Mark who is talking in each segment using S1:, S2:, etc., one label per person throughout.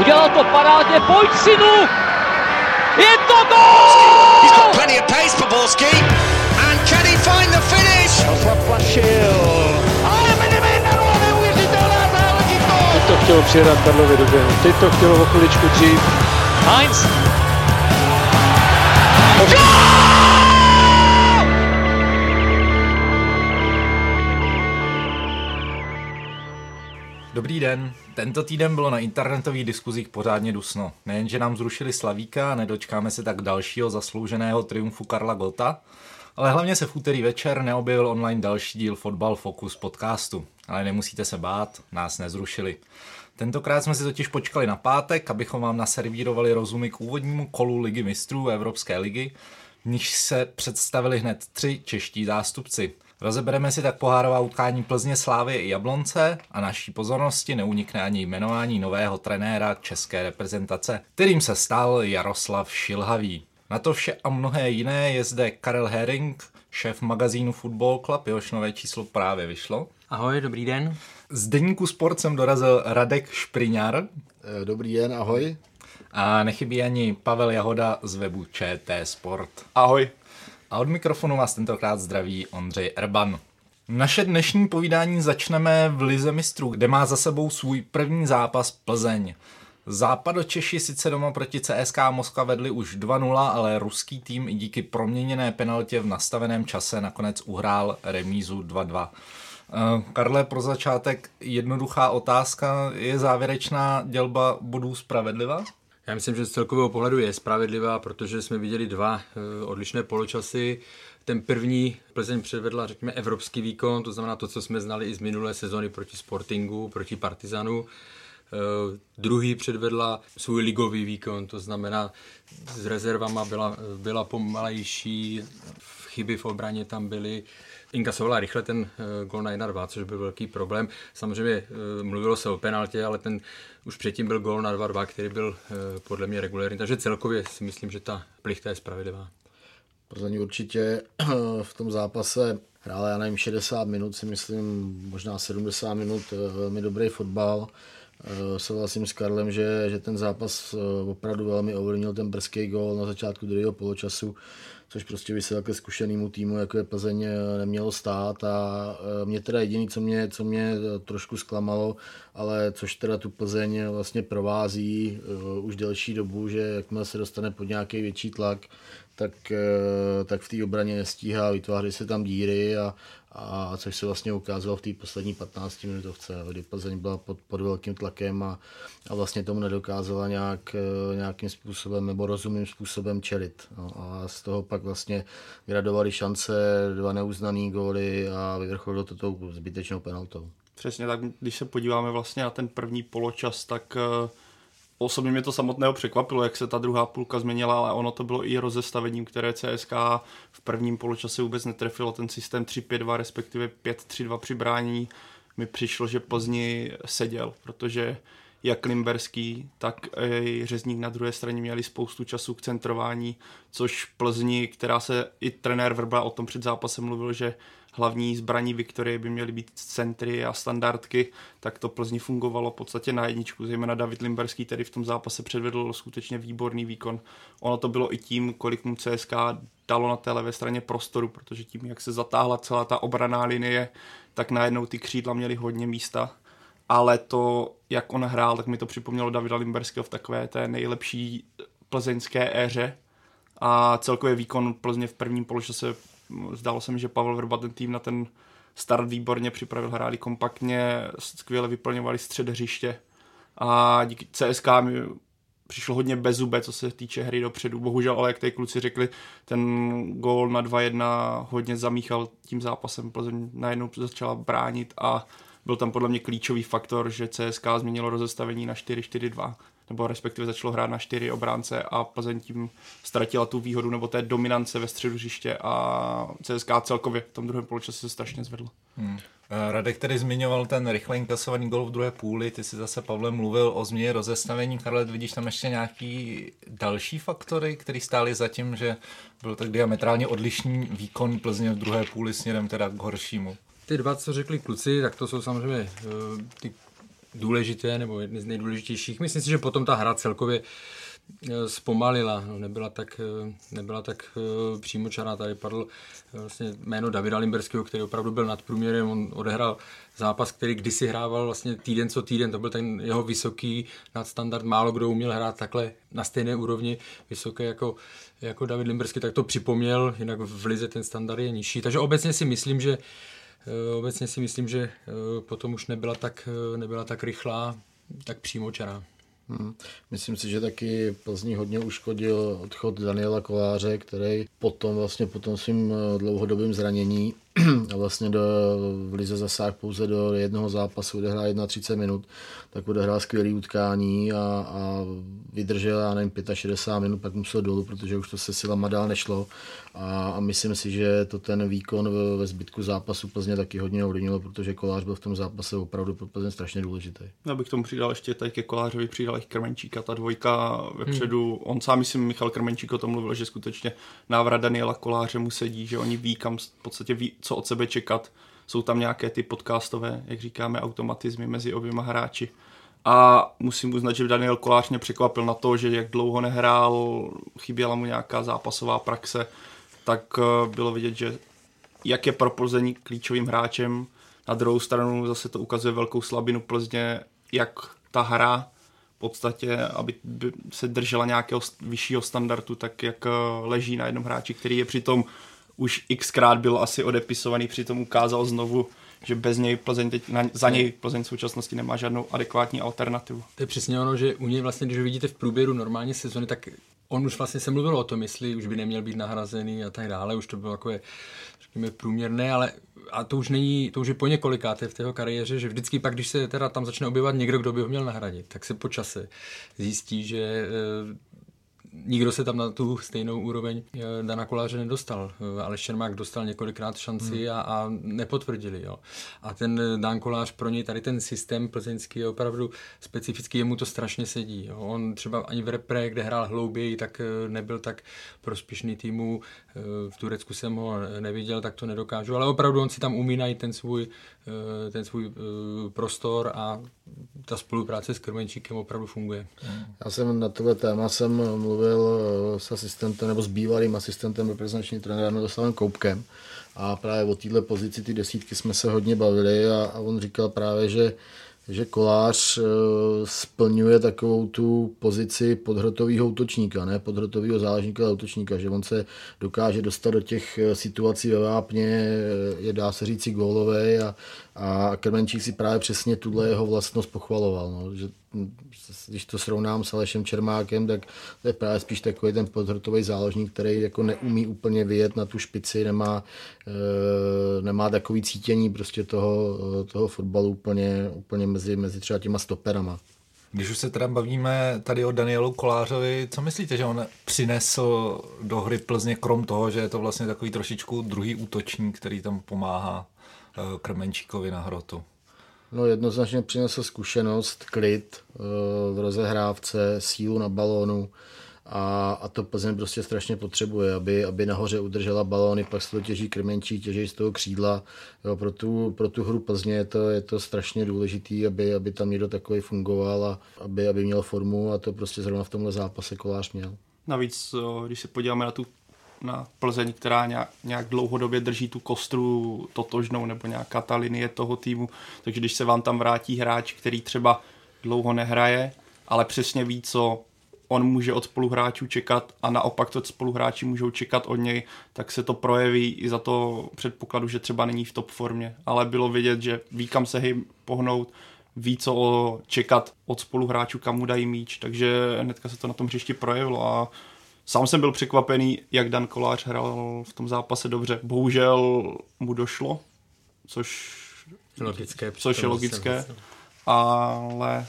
S1: Udělal to parádně, pojď synu! Je to gol!
S2: He's got plenty of pace for Borski. And can he find the finish?
S1: Zaplašil.
S2: Ale Medemena, neuvěřitelná záležitost!
S3: Teď to chtělo přijedat Karlovi do běhu. Teď to chtělo o chviličku dřív.
S1: Heinz.
S4: Dobrý den. Tento týden bylo na internetových diskuzích pořádně dusno. Nejenže nám zrušili Slavíka a nedočkáme se tak dalšího zaslouženého triumfu Karla Gota, ale hlavně se v úterý večer neobjevil online další díl Fotbal Focus podcastu. Ale nemusíte se bát, nás nezrušili. Tentokrát jsme si totiž počkali na pátek, abychom vám naservírovali rozumy k úvodnímu kolu Ligy mistrů Evropské ligy, v níž se představili hned tři čeští zástupci. Rozebereme si tak pohárová utkání Plzně Slávy i Jablonce a naší pozornosti neunikne ani jmenování nového trenéra české reprezentace, kterým se stal Jaroslav Šilhavý. Na to vše a mnohé jiné je zde Karel Herring, šéf magazínu Football Club, jehož nové číslo právě vyšlo.
S5: Ahoj, dobrý den.
S4: Z deníku Sport jsem dorazil Radek Špriňar
S6: Eh, Dobrý den, ahoj.
S4: a nechybí ani Pavel Jahoda z webu ČT Sport.
S7: Ahoj.
S4: A od mikrofonu vás tentokrát zdraví Ondřej Erban. Naše dnešní povídání začneme v Lize mistrů, kde má za sebou svůj první zápas Plzeň. Západočeši sice doma proti CSK Moskva vedli už 2-0, ale ruský tým i díky proměněné penaltě v nastaveném čase nakonec uhrál remízu 2-2. Eh, Karle, pro začátek jednoduchá otázka. Je závěrečná dělba bodů spravedlivá?
S5: Já myslím, že z celkového pohledu je spravedlivá, protože jsme viděli dva eh, odlišné poločasy. Ten první Plzeň předvedla, řekněme, evropský výkon, to znamená to, co jsme znali i z minulé sezony proti Sportingu, proti Partizanu. Eh, druhý předvedla svůj ligový výkon, to znamená s rezervama byla, byla pomalejší, chyby v obraně tam byly. Inkasovala rychle ten uh, gol na 1-2, což byl velký problém. Samozřejmě uh, mluvilo se o penaltě, ale ten už předtím byl gol na 2-2, který byl uh, podle mě regulérní. Takže celkově si myslím, že ta plichta je spravedlivá.
S6: Plzeň určitě v tom zápase hrála, já nevím, 60 minut, si myslím, možná 70 minut, eh, velmi dobrý fotbal. Eh, Souhlasím s Karlem, že, že ten zápas eh, opravdu velmi ovlivnil ten brzký gol na začátku druhého poločasu, což prostě by se takhle zkušenému týmu, jako je Plzeň, eh, nemělo stát. A eh, mě teda jediný, co mě, co mě eh, trošku zklamalo, ale což teda tu Plzeň vlastně provází už delší dobu, že jakmile se dostane pod nějaký větší tlak, tak, tak v té obraně nestíhá, vytváří se tam díry a, a což se vlastně ukázalo v té poslední 15 minutovce, kdy Plzeň byla pod, pod velkým tlakem a, a vlastně tomu nedokázala nějak, eh, nějakým způsobem nebo rozumným způsobem čelit. No, a z toho pak vlastně gradovaly šance, dva neuznaný góly a vyvrcholilo to tou zbytečnou penaltou.
S7: Přesně tak, když se podíváme vlastně na ten první poločas, tak eh, osobně mě to samotného překvapilo, jak se ta druhá půlka změnila, ale ono to bylo i rozestavením, které CSK v prvním poločase vůbec netrefilo. Ten systém 3-5-2, respektive 5-3-2 při brání mi přišlo, že Plzni seděl, protože jak Limberský, tak i Řezník na druhé straně měli spoustu času k centrování, což Plzni, která se i trenér Vrba o tom před zápasem mluvil, že hlavní zbraní Viktorie by měly být centry a standardky, tak to Plzni fungovalo v podstatě na jedničku, zejména David Limberský, který v tom zápase předvedl skutečně výborný výkon. Ono to bylo i tím, kolik mu CSK dalo na té levé straně prostoru, protože tím, jak se zatáhla celá ta obraná linie, tak najednou ty křídla měly hodně místa ale to, jak on hrál, tak mi to připomnělo Davida Limberského v takové té nejlepší plzeňské éře a celkově výkon Plzně v prvním poločase zdálo se mi, že Pavel Vrba ten tým na ten start výborně připravil, hráli kompaktně, skvěle vyplňovali střed hřiště a díky CSK mi přišlo hodně bez zube, co se týče hry dopředu. Bohužel, ale jak tady kluci řekli, ten gól na 2-1 hodně zamíchal tím zápasem. Plzeň najednou začala bránit a byl tam podle mě klíčový faktor, že CSK změnilo rozestavení na 4-4-2, nebo respektive začalo hrát na 4 obránce a Plzeň tím ztratila tu výhodu nebo té dominance ve středu hřiště a CSK celkově v tom druhém poločase se strašně zvedlo.
S4: Hmm. Radek tedy zmiňoval ten rychle inkasovaný gol v druhé půli, ty si zase Pavle mluvil o změně rozestavení, Karle, vidíš tam ještě nějaký další faktory, které stály za tím, že byl tak diametrálně odlišný výkon Plzně v druhé půli směrem teda k horšímu?
S5: Ty dva, co řekli kluci, tak to jsou samozřejmě uh, ty důležité, nebo jedny z nejdůležitějších. Myslím si, že potom ta hra celkově Eh, zpomalila, no, nebyla tak, eh, nebyla tak eh, přímočará. Tady padl vlastně jméno Davida Limberského, který opravdu byl nad průměrem, on odehrál zápas, který kdysi hrával vlastně týden co týden, to byl ten jeho vysoký nadstandard, málo kdo uměl hrát takhle na stejné úrovni vysoké jako, jako David Limberský, tak to připomněl, jinak v Lize ten standard je nižší. Takže obecně si myslím, že obecně si myslím, že potom už nebyla tak, nebyla tak rychlá, tak přímočará.
S6: Hmm. Myslím si, že taky Plzní hodně uškodil odchod Daniela Koláře, který potom vlastně po tom svým eh, dlouhodobým zranění vlastně do, v Lize zasáh pouze do jednoho zápasu, odehrál 31 minut, tak odehrál skvělý utkání a, a vydržel, já nevím, 65 minut, pak musel dolů, protože už to se silama dál nešlo a, a myslím si, že to ten výkon ve, ve zbytku zápasu Plzně taky hodně ovlivnilo, protože Kolář byl v tom zápase opravdu pro Plzeň strašně důležitý.
S7: Já bych tomu přidal ještě tady ke Kolářovi, přidal i Krmenčíka, ta dvojka vepředu, hmm. on sám, myslím, Michal Krmenčík o tom mluvil, že skutečně návrat Daniela Koláře mu sedí, že oni ví, kam v podstatě ví, co od sebe čekat. Jsou tam nějaké ty podcastové, jak říkáme, automatizmy mezi oběma hráči. A musím uznat, že Daniel Kolář mě překvapil na to, že jak dlouho nehrál, chyběla mu nějaká zápasová praxe, tak eh, bylo vidět, že jak je pro klíčovým hráčem, na druhou stranu zase to ukazuje velkou slabinu Plzně, jak ta hra v podstatě, aby se držela nějakého vyššího standardu, tak jak eh, leží na jednom hráči, který je přitom už xkrát byl asi odepisovaný, přitom ukázal znovu, že bez něj Plzeň teď, na, za něj Plzeň v současnosti nemá žádnou adekvátní alternativu.
S5: To je přesně ono, že u něj vlastně, když ho vidíte v průběru normální sezony, tak on už vlastně se mluvil o tom, jestli už by neměl být nahrazený a tak dále, už to bylo takové, řekněme, průměrné, ale a to už není, to už je po několikáté v té kariéře, že vždycky pak, když se teda tam začne objevovat někdo, kdo by ho měl nahradit, tak se po čase zjistí, že eh, nikdo se tam na tu stejnou úroveň eh, Dana Koláře nedostal. Eh, Aleš Čermák dostal několikrát šanci hmm. a, a nepotvrdili. Jo. A ten eh, Dan Kolář pro něj tady ten systém plzeňský je opravdu specifický, jemu to strašně sedí. Jo. On třeba ani v repre, kde hrál hlouběji, tak nebyl tak prospěšný týmu. V Turecku jsem ho neviděl, tak to nedokážu, ale opravdu on si tam umí najít ten svůj, ten svůj prostor a ta spolupráce s Krmenčíkem opravdu funguje.
S6: Já jsem na tohle téma jsem mluvil eh, s asistentem nebo s bývalým asistentem reprezentační trenérem Miloslavem Koupkem a právě o této pozici ty desítky jsme se hodně bavili a, a on říkal právě, že že kolář eh, splňuje takovou tu pozici podhrotového útočníka, ne podhrotového záležníka, ale útočníka, že on se dokáže dostat do těch eh, situací ve vápně, eh, je dá se říci gólové a, a Krmenčík si právě přesně tuhle jeho vlastnost pochvaloval, no, že když to srovnám s Alešem Čermákem, tak to je právě spíš takový ten podhrotový záložník, který jako neumí úplně vyjet na tu špici, nemá, e, nemá takový cítění prostě toho, toho fotbalu úplně, úplně mezi, mezi třeba těma stoperama.
S4: Když už se teda bavíme tady o Danielu Kolářovi, co myslíte, že on přinesl do hry Plzně, krom toho, že je to vlastně takový trošičku druhý útočník, který tam pomáhá eh, Krmenčíkovi na hrotu?
S6: No jednoznačně přinesl zkušenost, klid eh, v rozehrávce, sílu na balónu a, a to Plzeň prostě strašně potřebuje, aby, aby nahoře udržela balóny, pak se to těží krmenčí, těží z toho křídla. Jo, pro, tu, pro tu hru Plzně je to, je to strašně důležitý, aby, aby tam někdo takový fungoval a aby, aby měl formu a to prostě zrovna v tomhle zápase kolář měl.
S7: Navíc, eh, když se podíváme na tu na Plzeň, která nějak, nějak dlouhodobě drží tu kostru totožnou nebo nějaká ta linie toho týmu. Takže když se vám tam vrátí hráč, který třeba dlouho nehraje, ale přesně ví, co on může od spoluhráčů čekat a naopak to spoluhráči můžou čekat od něj, tak se to projeví i za to předpokladu, že třeba není v top formě. Ale bylo vidět, že ví, kam se hej pohnout, ví, co čekat od spoluhráčů, kam mu dají míč, takže hnedka se to na tom hřišti projevilo a Sám jsem byl překvapený, jak Dan Kolář hrál v tom zápase dobře. Bohužel mu došlo, což,
S5: logické,
S7: což je logické, ale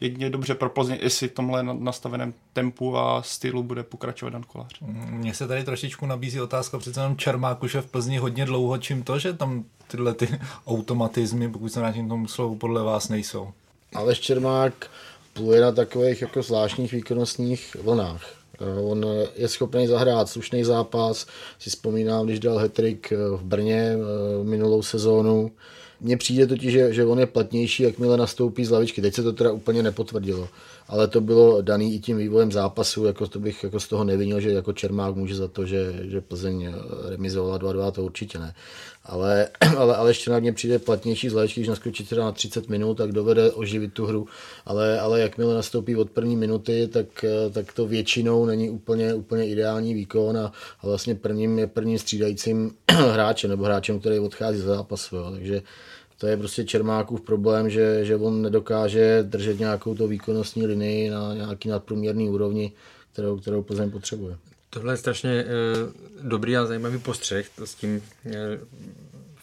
S7: jedině dobře pro Plzeň, jestli v tomhle nastaveném tempu a stylu bude pokračovat Dan Kolář.
S4: Mně se tady trošičku nabízí otázka, přece jenom Čermák už je v Plzni hodně dlouho, čím to, že tam tyhle ty automatizmy, pokud se vrátím tomu slovu, podle vás nejsou.
S6: Ale Čermák pluje na takových jako zvláštních výkonnostních vlnách. On je schopný zahrát slušný zápas. Si vzpomínám, když dal hetrik eh, v Brně eh, minulou sezónu, mně přijde totiž, že, že on je platnější, jakmile nastoupí z lavičky. Teď se to teda úplně nepotvrdilo, ale to bylo daný i tím vývojem zápasu, jako to bych jako z toho nevinil, že jako Čermák může za to, že, že Plzeň eh, remizovala 2-2, to určitě ne. Ale, ale, ale ještě na mě přijde platnější z lavičky, když naskočí teda na 30 minut, tak dovede oživit tu hru, ale, ale jakmile nastoupí od první minuty, tak, eh, tak to většinou není úplně, úplně ideální výkon a, a vlastně prvním je prvním střídajícím hráčem nebo hráčem, který odchází z zápasu. Jo. Takže to je prostě Čermákův problém, že, že on nedokáže držet nějakou to výkonnostní linii na nějaký nadprůměrný úrovni, kterou, kterou Plzeň potřebuje.
S5: Tohle je strašně e, dobrý a zajímavý postřeh s tím e,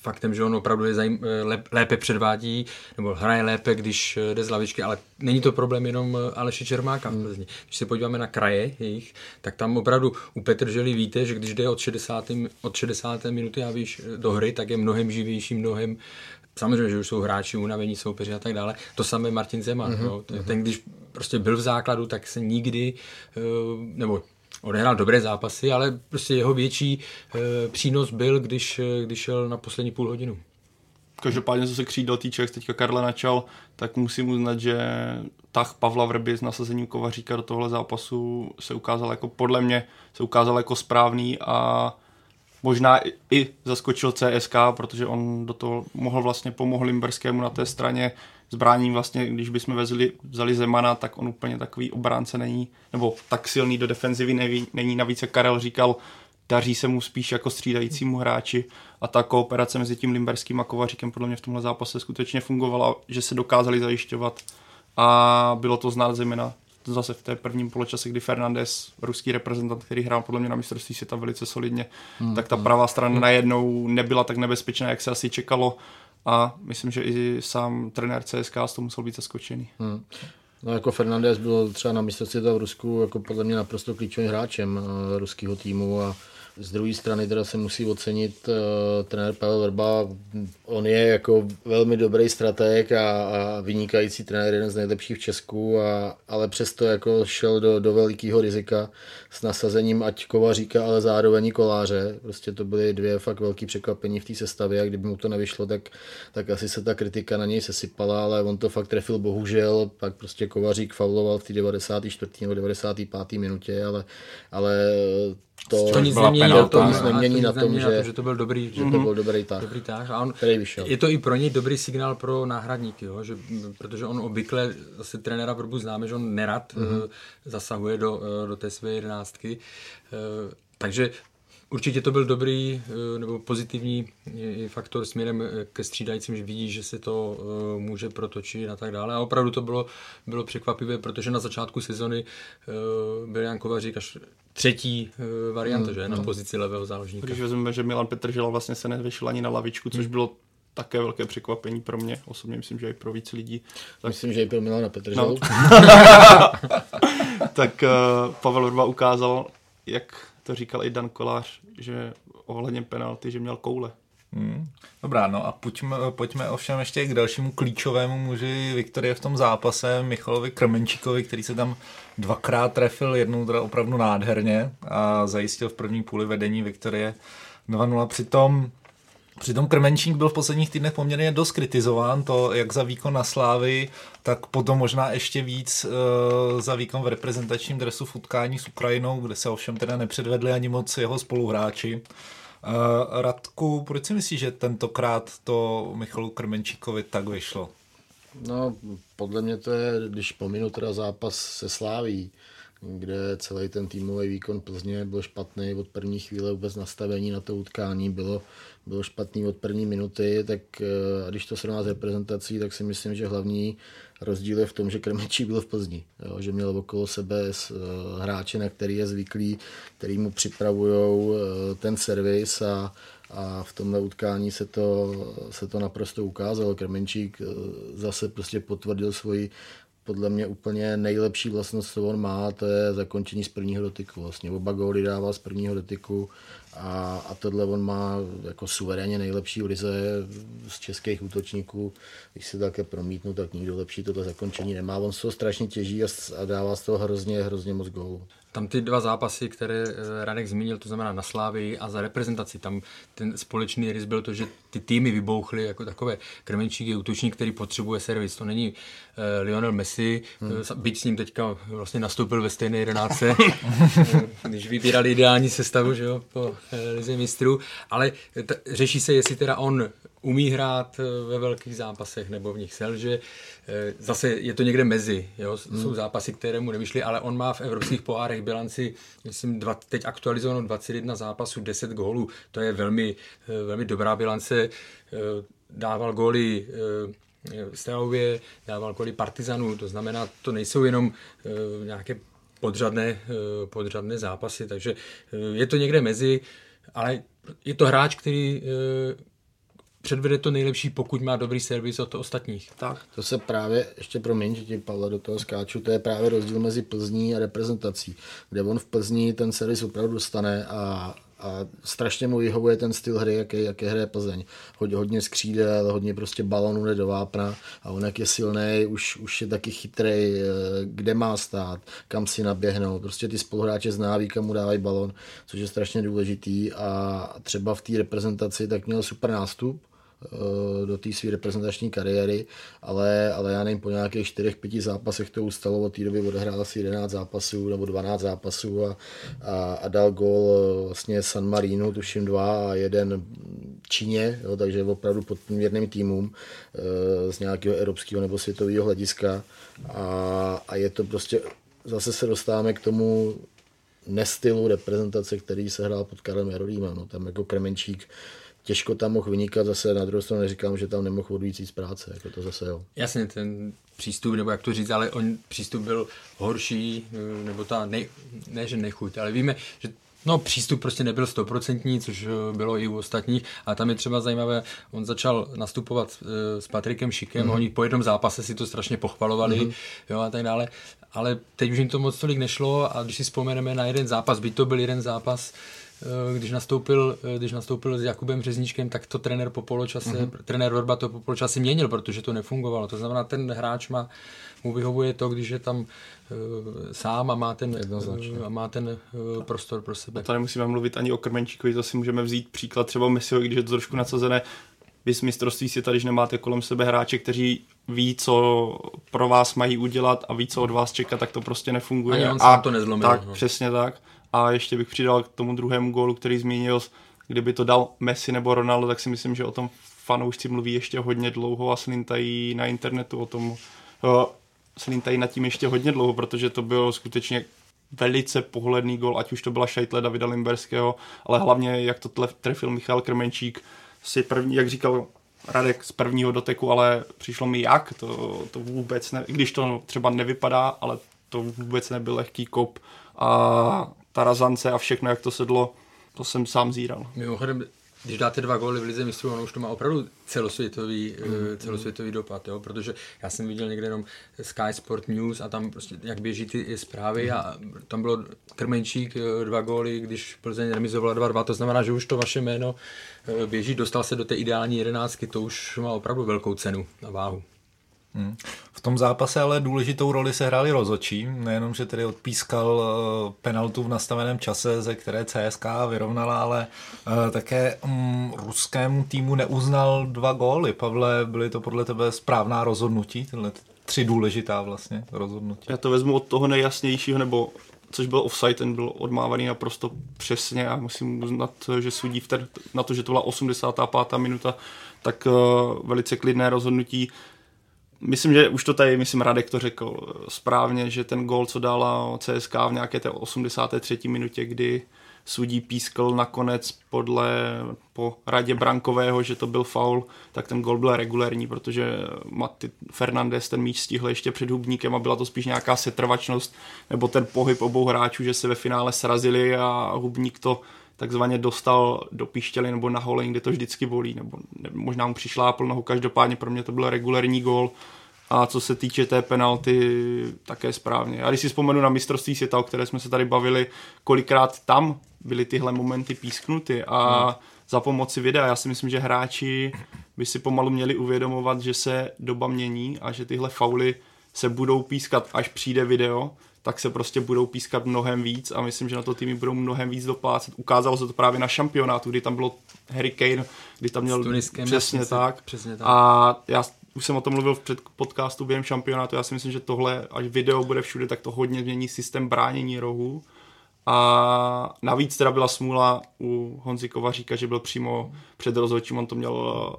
S5: faktem, že on opravdu je zajím, lép, lépe předvádí, nebo hraje lépe, když jde z lavičky, ale není to problém jenom Aleše Čermáka v Plzni. Když se podíváme na kraje jejich, tak tam opravdu u Petrželi víte, že když jde od 60. od 60. minuty a víš do hry, tak je mnohem živější, mnohem Samozřejmě, že už jsou hráči, unavení soupeři a tak dále. To samé Martin Zeman. Mm-hmm. No. Ten, ten, když prostě byl v základu, tak se nikdy, nebo odehrál dobré zápasy, ale prostě jeho větší přínos byl, když, když šel na poslední půl hodinu.
S7: Každopádně, co se křídel týče, jak teďka Karle načal, tak musím uznat, že tah Pavla Vrby s nasazením Kovaříka do tohle zápasu se ukázal jako, podle mě, se ukázal jako správný a možná i zaskočil CSK, protože on do toho mohl vlastně pomohl Limberskému na té straně zbráním vlastně, když bychom vezli, vzali Zemana, tak on úplně takový obránce není, nebo tak silný do defenzivy neví, není. Navíc, jak Karel říkal, daří se mu spíš jako střídajícímu hráči. A ta kooperace mezi tím Limberským a Kovaříkem podle mě v tomhle zápase skutečně fungovala, že se dokázali zajišťovat. A bylo to znát zejména zase v té prvním poločase, kdy Fernandez, ruský reprezentant, který hrál podle mě na mistrovství světa velice solidně, hmm. tak ta hmm. pravá strana hmm. najednou nebyla tak nebezpečná, jak se asi čekalo a myslím, že i sám trenér CSK z toho musel být zaskočený. Hmm.
S6: No jako Fernandez byl třeba na mistrovství v Rusku jako podle mě naprosto klíčovým hráčem uh, ruského týmu a z druhé strany teda se musí ocenit uh, trenér Pavel Verba. On je jako velmi dobrý strateg a, a vynikající trenér, jeden z nejlepších v Česku, a, ale přesto jako šel do, do velikého rizika s nasazením ať Kovaříka, ale zároveň i Koláře. Prostě to byly dvě fakt velké překvapení v té sestavě a kdyby mu to nevyšlo, tak, tak asi se ta kritika na něj sesypala, ale on to fakt trefil bohužel, pak prostě Kovařík fauloval v té 94. nebo 95. minutě, ale, ale
S5: to, to nic nemění na tom, nemění na tom, že, že to byl dobrý,
S6: že to mhm. byl dobrý tah,
S5: dobrý tah a on, vyšel. Je to i pro něj dobrý signál pro náhradníky, jo? Že, protože on obykle asi trenéra Vrbu známe, že on nerad mm-hmm. zasahuje do, eh, do té své 11 částky. Eh, takže Určitě to byl dobrý eh, nebo pozitivní eh, faktor směrem ke střídajícím, že vidí, že se to může protočit a tak dále. A opravdu to bylo, bylo překvapivé, protože na začátku sezony byl Jan Kovařík až třetí varianta, hmm, že na no. pozici levého záložníka.
S7: Když vezmeme, že Milan Petržela vlastně se nevyšel ani na lavičku, což hmm. bylo také velké překvapení pro mě. Osobně myslím, že i pro víc lidí.
S6: Tak... Myslím, že i pro Milana Petrželu. No.
S7: tak uh, Pavel Urba ukázal, jak to říkal i Dan Kolář, že ohledně penalty, že měl koule.
S4: Hmm. Dobrá, no a pojďme, pojďme ovšem ještě k dalšímu klíčovému muži Viktorie v tom zápase, Michalovi Krmenčíkovi, který se tam dvakrát trefil, jednou teda opravdu nádherně a zajistil v první půli vedení Viktorie 2-0. Přitom Přitom Krmenčík byl v posledních týdnech poměrně dost kritizován, to jak za výkon na Slávy, tak potom možná ještě víc uh, za výkon v reprezentačním dresu v utkání s Ukrajinou, kde se ovšem teda nepředvedli ani moc jeho spoluhráči. Uh, Radku, proč si myslíš, že tentokrát to Michalu Krmenčíkovi tak vyšlo?
S6: No, podle mě to je, když pominu teda zápas se Sláví, kde celý ten týmový výkon Plzně byl špatný od první chvíle, vůbec nastavení na to utkání bylo, bylo špatný od první minuty, tak eh, a když to srovná s reprezentací, tak si myslím, že hlavní rozdíl je v tom, že Kremečí byl v Plzni, jo, že měl okolo sebe eh, hráče, na který je zvyklý, který mu připravují eh, ten servis a, a v tomhle utkání se to, se to naprosto ukázalo. Krmenčík zase prostě potvrdil svoji podle mě úplně nejlepší vlastnost, co on má, to je zakončení z prvního dotyku. Vlastně oba góly dával z prvního dotyku a, a tohle on má jako suverénně nejlepší v lize z českých útočníků. Když se také promítnu, tak nikdo lepší tohle zakončení nemá. On se strašně těží a, a dává z toho hrozně, hrozně moc gólů
S5: tam ty dva zápasy, které eh, Radek zmínil, to znamená na Slávii a za reprezentaci, tam ten společný rys byl to, že ty týmy vybouchly jako takové krmenčíky, útočník, který potřebuje servis. To není uh, Lionel Messi, hmm. byť s ním teďka vlastně nastoupil ve stejné jedenáctce, když vybírali ideální sestavu, že jo, po lize mistrů, ale t- řeší se, jestli teda on umí hrát ve velkých zápasech nebo v nich selže. Zase je to někde mezi. Jo? Hmm. Jsou zápasy, které mu nevyšly, ale on má v evropských pohárech bilanci, myslím, dva, teď aktualizovanou 21 zápasů, 10 gólů. To je velmi, velmi dobrá bilance. Dával góly Steauvě, dával góly Partizanu, to znamená, to nejsou jenom nějaké podřadné, podřadné zápasy, takže je to někde mezi, ale je to hráč, který předvede to nejlepší, pokud má dobrý servis od ostatních.
S6: Tak. To se právě, ještě promiň, že ti Pavle do toho skáču, to je právě rozdíl mezi Plzní a reprezentací, kde on v Plzni ten servis opravdu dostane a, a strašně mu vyhovuje ten styl hry, jaký, jaký hraje Plzeň. Hodně, hodně skřídel, hodně prostě balonů jde do vápna a on jak je silný, už, už je taky chytrý, eh, kde má stát, kam si naběhnout. Prostě ty spoluhráče zná, ví, kam mu dávají balon, což je strašně důležitý a třeba v té reprezentaci tak měl super nástup, do té své reprezentační kariéry, ale, ale já nevím, po nějakých 4-5 zápasech to ustalo, od té doby odehrál asi 11 zápasů nebo 12 zápasů a, a, a dal gol eh, vlastně San Marino, tuším dva a jeden Číně, jo, takže opravdu pod průměrným týmům e, z nějakého evropského nebo světového hlediska. A, a je to prostě, zase se dostáváme k tomu nestylu reprezentace, který se hrál pod Karlem Jarolímem, no, tam jako Kremenčík těžko tam mohl vynikat, zase na druhou stranu neříkám, že tam nemohl odvíct z práce, jako to zase jo.
S5: Jasně, ten přístup, nebo jak to říct, ale on přístup byl horší, nebo ta, ne, ne že nechuť, ale víme, že No, přístup prostě nebyl stoprocentní, což eh, bylo i u ostatních. A tam je třeba zajímavé, on začal nastupovat eh, s Patrikem Šikem, mm-hmm. oni po jednom zápase si to strašně pochvalovali mm-hmm. jo, a tak dále. Ale teď už jim to moc tolik nešlo a když si vzpomeneme na jeden zápas, by to byl jeden zápas, Eh, když nastoupil, eh, když nastoupil s Jakubem Řezničkem, tak to trenér po poločase, mm-hmm. trenér Vorba to po poločase měnil, protože to nefungovalo. To znamená, ten hráč má, mu vyhovuje to, když je tam uh, sám a má ten, uh, a má ten uh, prostor pro sebe.
S7: A to nemusíme mluvit ani o Krmenčíkovi, to si můžeme vzít příklad třeba Messiho, když je to trošku nadsazené. Vy z mistrovství světa, když nemáte kolem sebe hráče, kteří ví, co pro vás mají udělat a ví, co od vás čekat, tak to prostě nefunguje.
S5: Ani on a to nezlomil.
S7: Tak, no. přesně tak. A ještě bych přidal k tomu druhému gólu, který zmínil, kdyby to dal Messi nebo Ronaldo, tak si myslím, že o tom fanoušci mluví ještě hodně dlouho a slintají na internetu o tom, slintají nad tím ještě hodně dlouho, protože to bylo skutečně velice pohledný gol, ať už to byla šajtle Davida Limberského, ale hlavně jak to trefil Michal Krmenčík, si první, jak říkal Radek z prvního doteku, ale přišlo mi jak, to, to vůbec ne, když to třeba nevypadá, ale to vůbec nebyl lehký kop a ta razance a všechno, jak to sedlo, to jsem sám zíral.
S5: Mimochodem, když dáte dva góly v Lize mistrů, ono už to má opravdu celosvětový, mm. celosvětový dopad, jo? protože já jsem viděl někde jenom Sky Sport News a tam prostě, jak běží ty zprávy a tam bylo Krmenčík eh, dva góly, když Plzeň remizovala 2-2, to znamená, že už to vaše jméno eh, běží, dostal se do té ideální jedenáctky, to už má opravdu velkou cenu a váhu.
S4: Hmm. V tom zápase ale důležitou roli se hráli rozočí, nejenom, že tedy odpískal eh, penaltu v nastaveném čase, ze které CSK vyrovnala, ale eh, také um, ruskému týmu neuznal dva góly. Pavle, byly to podle tebe správná rozhodnutí, tyhle tři důležitá vlastně rozhodnutí?
S7: Já to vezmu od toho nejjasnějšího, nebo což byl offside, ten byl odmávaný naprosto přesně a musím uznat, že sudí v ten, na to, že to byla 85. minuta, tak uh, velice klidné rozhodnutí Myslím, že už to tady, myslím, Radek to řekl správně, že ten gol, co dala CSK v nějaké té 83. minutě, kdy sudí pískl nakonec podle po radě Brankového, že to byl faul, tak ten gol byl regulérní, protože Mati Fernandez ten míč stihl ještě před hubníkem a byla to spíš nějaká setrvačnost nebo ten pohyb obou hráčů, že se ve finále srazili a hubník to takzvaně dostal do píštěly nebo na hole, kde to vždycky bolí, nebo ne, možná mu přišla plnoho, každopádně pro mě to byl regulární gól. A co se týče té penalty, také správně. A když si vzpomenu na mistrovství světa, o které jsme se tady bavili, kolikrát tam byly tyhle momenty písknuty a hmm. za pomoci videa. Já si myslím, že hráči by si pomalu měli uvědomovat, že se doba mění a že tyhle fauly se budou pískat, až přijde video, tak se prostě budou pískat mnohem víc a myslím, že na to týmy budou mnohem víc doplácet. Ukázalo se to právě na šampionátu, kdy tam bylo Harry Kane, kdy tam měl
S5: Tuniskem,
S7: přesně tak.
S5: přesně tak.
S7: A já už jsem o tom mluvil v před podcastu během šampionátu, já si myslím, že tohle, až video bude všude, tak to hodně změní systém bránění rohu. A navíc teda byla smůla u Honzi Kovaříka, že byl přímo před rozhodčím, on to měl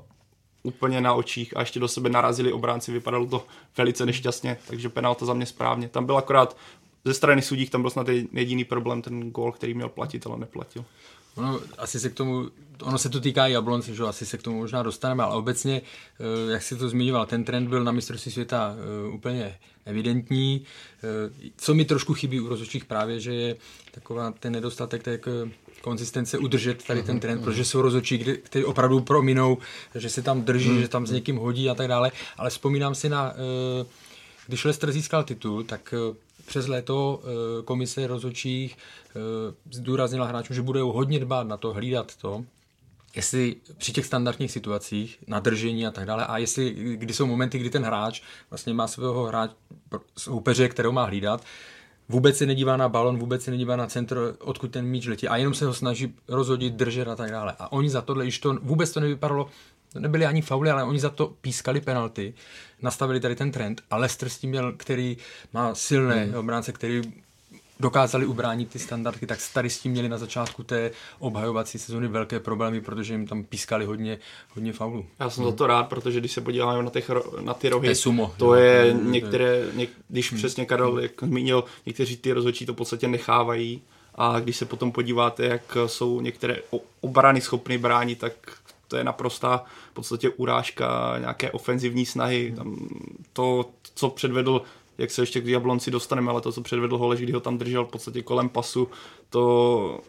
S7: úplně na očích a ještě do sebe narazili obránci, vypadalo to velice nešťastně, takže penalta za mě správně. Tam byl akorát ze strany sudí, tam byl snad jediný problém, ten gól, který měl platit, ale neplatil.
S5: Ono, asi se k tomu, ono se to týká i Jablonce, že asi se k tomu možná dostaneme, ale obecně, eh, jak si to zmiňoval, ten trend byl na mistrovství světa eh, úplně evidentní. Eh, co mi trošku chybí u rozhodčích právě, že je taková ten nedostatek tak konzistence udržet tady ten trend, protože jsou rozhodčí, kteří opravdu prominou, že se tam drží, že tam s někým hodí a tak dále, ale vzpomínám si na, když Lester získal titul, tak přes léto eh, komise rozhodčích eh, zdůraznila hráčům, že budou hodně dbát na to, hlídat to, jestli při těch standardních situacích, na držení a tak dále, a jestli, kdy jsou momenty, kdy ten hráč vlastně má svého hráč, soupeře, kterou má hlídat, vůbec se nedívá na balon, vůbec se nedívá na centr, odkud ten míč letí a jenom se ho snaží rozhodit, držet a tak dále. A oni za tohle, když to vůbec to nevypadalo, to nebyly ani fauly, ale oni za to pískali penalty, nastavili tady ten trend a Leicester s tím měl, který má silné hmm. obránce, který dokázali ubránit ty standardky, tak tady s tím měli na začátku té obhajovací sezóny velké problémy, protože jim tam pískali hodně, hodně faulů.
S7: Já jsem hmm. za to rád, protože když se podíváme na, těch, na ty rohy,
S5: to je, sumo,
S7: to je některé, něk, když hmm. přesně Karel jak zmínil, někteří ty rozhodčí to v podstatě nechávají a když se potom podíváte, jak jsou některé obrany schopny bránit, tak to je naprostá v podstatě urážka nějaké ofenzivní snahy. Tam to, co předvedl jak se ještě k Jablonci dostaneme, ale to, co předvedl Holeš, kdy ho tam držel v podstatě kolem pasu, to,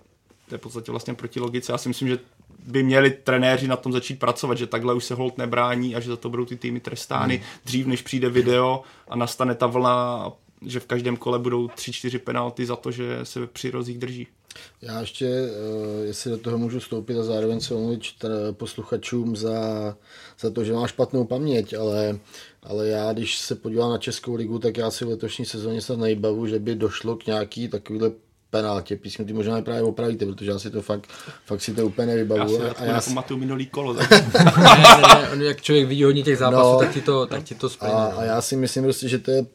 S7: to je v podstatě vlastně proti logice. Já si myslím, že by měli trenéři na tom začít pracovat, že takhle už se hold nebrání a že za to budou ty týmy trestány hmm. dřív, než přijde video a nastane ta vlna, že v každém kole budou 3-4 penalty za to, že se při rozích drží.
S6: Já ještě, eh, jestli do toho můžu stoupit a zároveň se omluvit posluchačům za, za to, že mám špatnou paměť, ale, ale já, když se podívám na Českou ligu, tak já si v letošní sezóně se nejbavu, že by došlo k nějaký takovýhle penaltě písmu, možná právě opravíte, protože já si to fakt, fakt si to úplně nevybavu.
S7: Já si a já si... minulý kolo. Tak...
S5: ne, ne, ne, jak člověk vidí hodně těch zápasů, no, tak ti to, tak ti to
S6: A, a, já si myslím prostě, že to je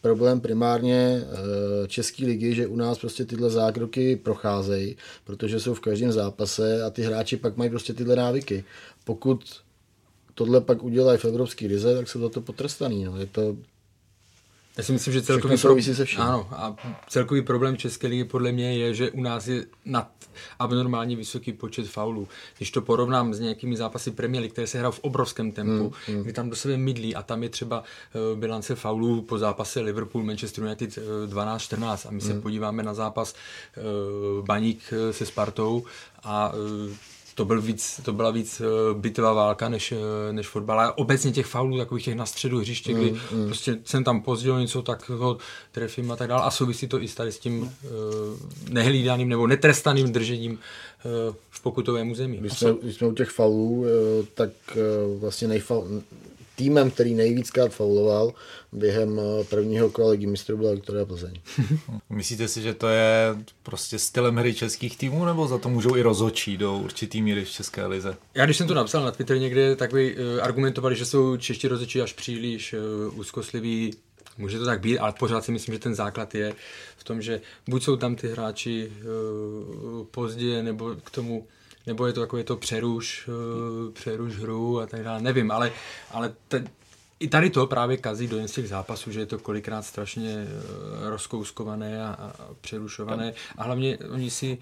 S6: problém primárně uh, České ligy, že u nás prostě tyhle zákroky procházejí, protože jsou v každém zápase a ty hráči pak mají prostě tyhle návyky. Pokud tohle pak udělají v evropské lize, tak jsou za to potrestaný. No. Je to
S5: já si myslím, že celkový,
S6: pro... se.
S5: Ano, a celkový problém České ligy podle mě je, že u nás je nad abnormálně vysoký počet faulů. Když to porovnám s nějakými zápasy Premier League, které se hrajou v obrovském tempu, hmm, hmm. kdy tam do sebe mydlí a tam je třeba uh, bilance faulů po zápase Liverpool, Manchester United uh, eh, 12-14 a my se hmm. podíváme na zápas uh, Baník se Spartou a to, byl víc, to byla víc eh, bitvá válka než, eh, než fotbal. A obecně těch faulů, takových těch na středu hřiště, kdy mm, mm. prostě jsem tam pozděl něco, tak ho trefím a tak dále. A souvisí to i tady s tím uh, nehlídaným nebo netrestaným držením uh, v pokutovém území.
S6: Když jsme, když jsme u těch faulů, uh, tak uh, vlastně nejfal, týmem, který nejvíckrát fauloval během eh, prvního kola ligy mistrů byla Viktoria Plzeň.
S4: Myslíte si, že to je prostě stylem hry českých týmů, nebo za to můžou i rozhodčí do určitý míry v České lize?
S5: Já když jsem to napsal na Twitter někde, tak by uh, argumentovali, že jsou čeští rozhodčí až příliš uh, úzkostliví Může to tak být, ale pořád si myslím, že ten základ je v tom, že buď jsou tam ty hráči pozdě, nebo k tomu nebo je to takové to přeruš, uh, přeruš hru a tak dále, nevím, ale, ale te, i tady to právě kazí do těch zápasů, že je to kolikrát strašně uh, rozkouskované a, a přerušované a hlavně oni si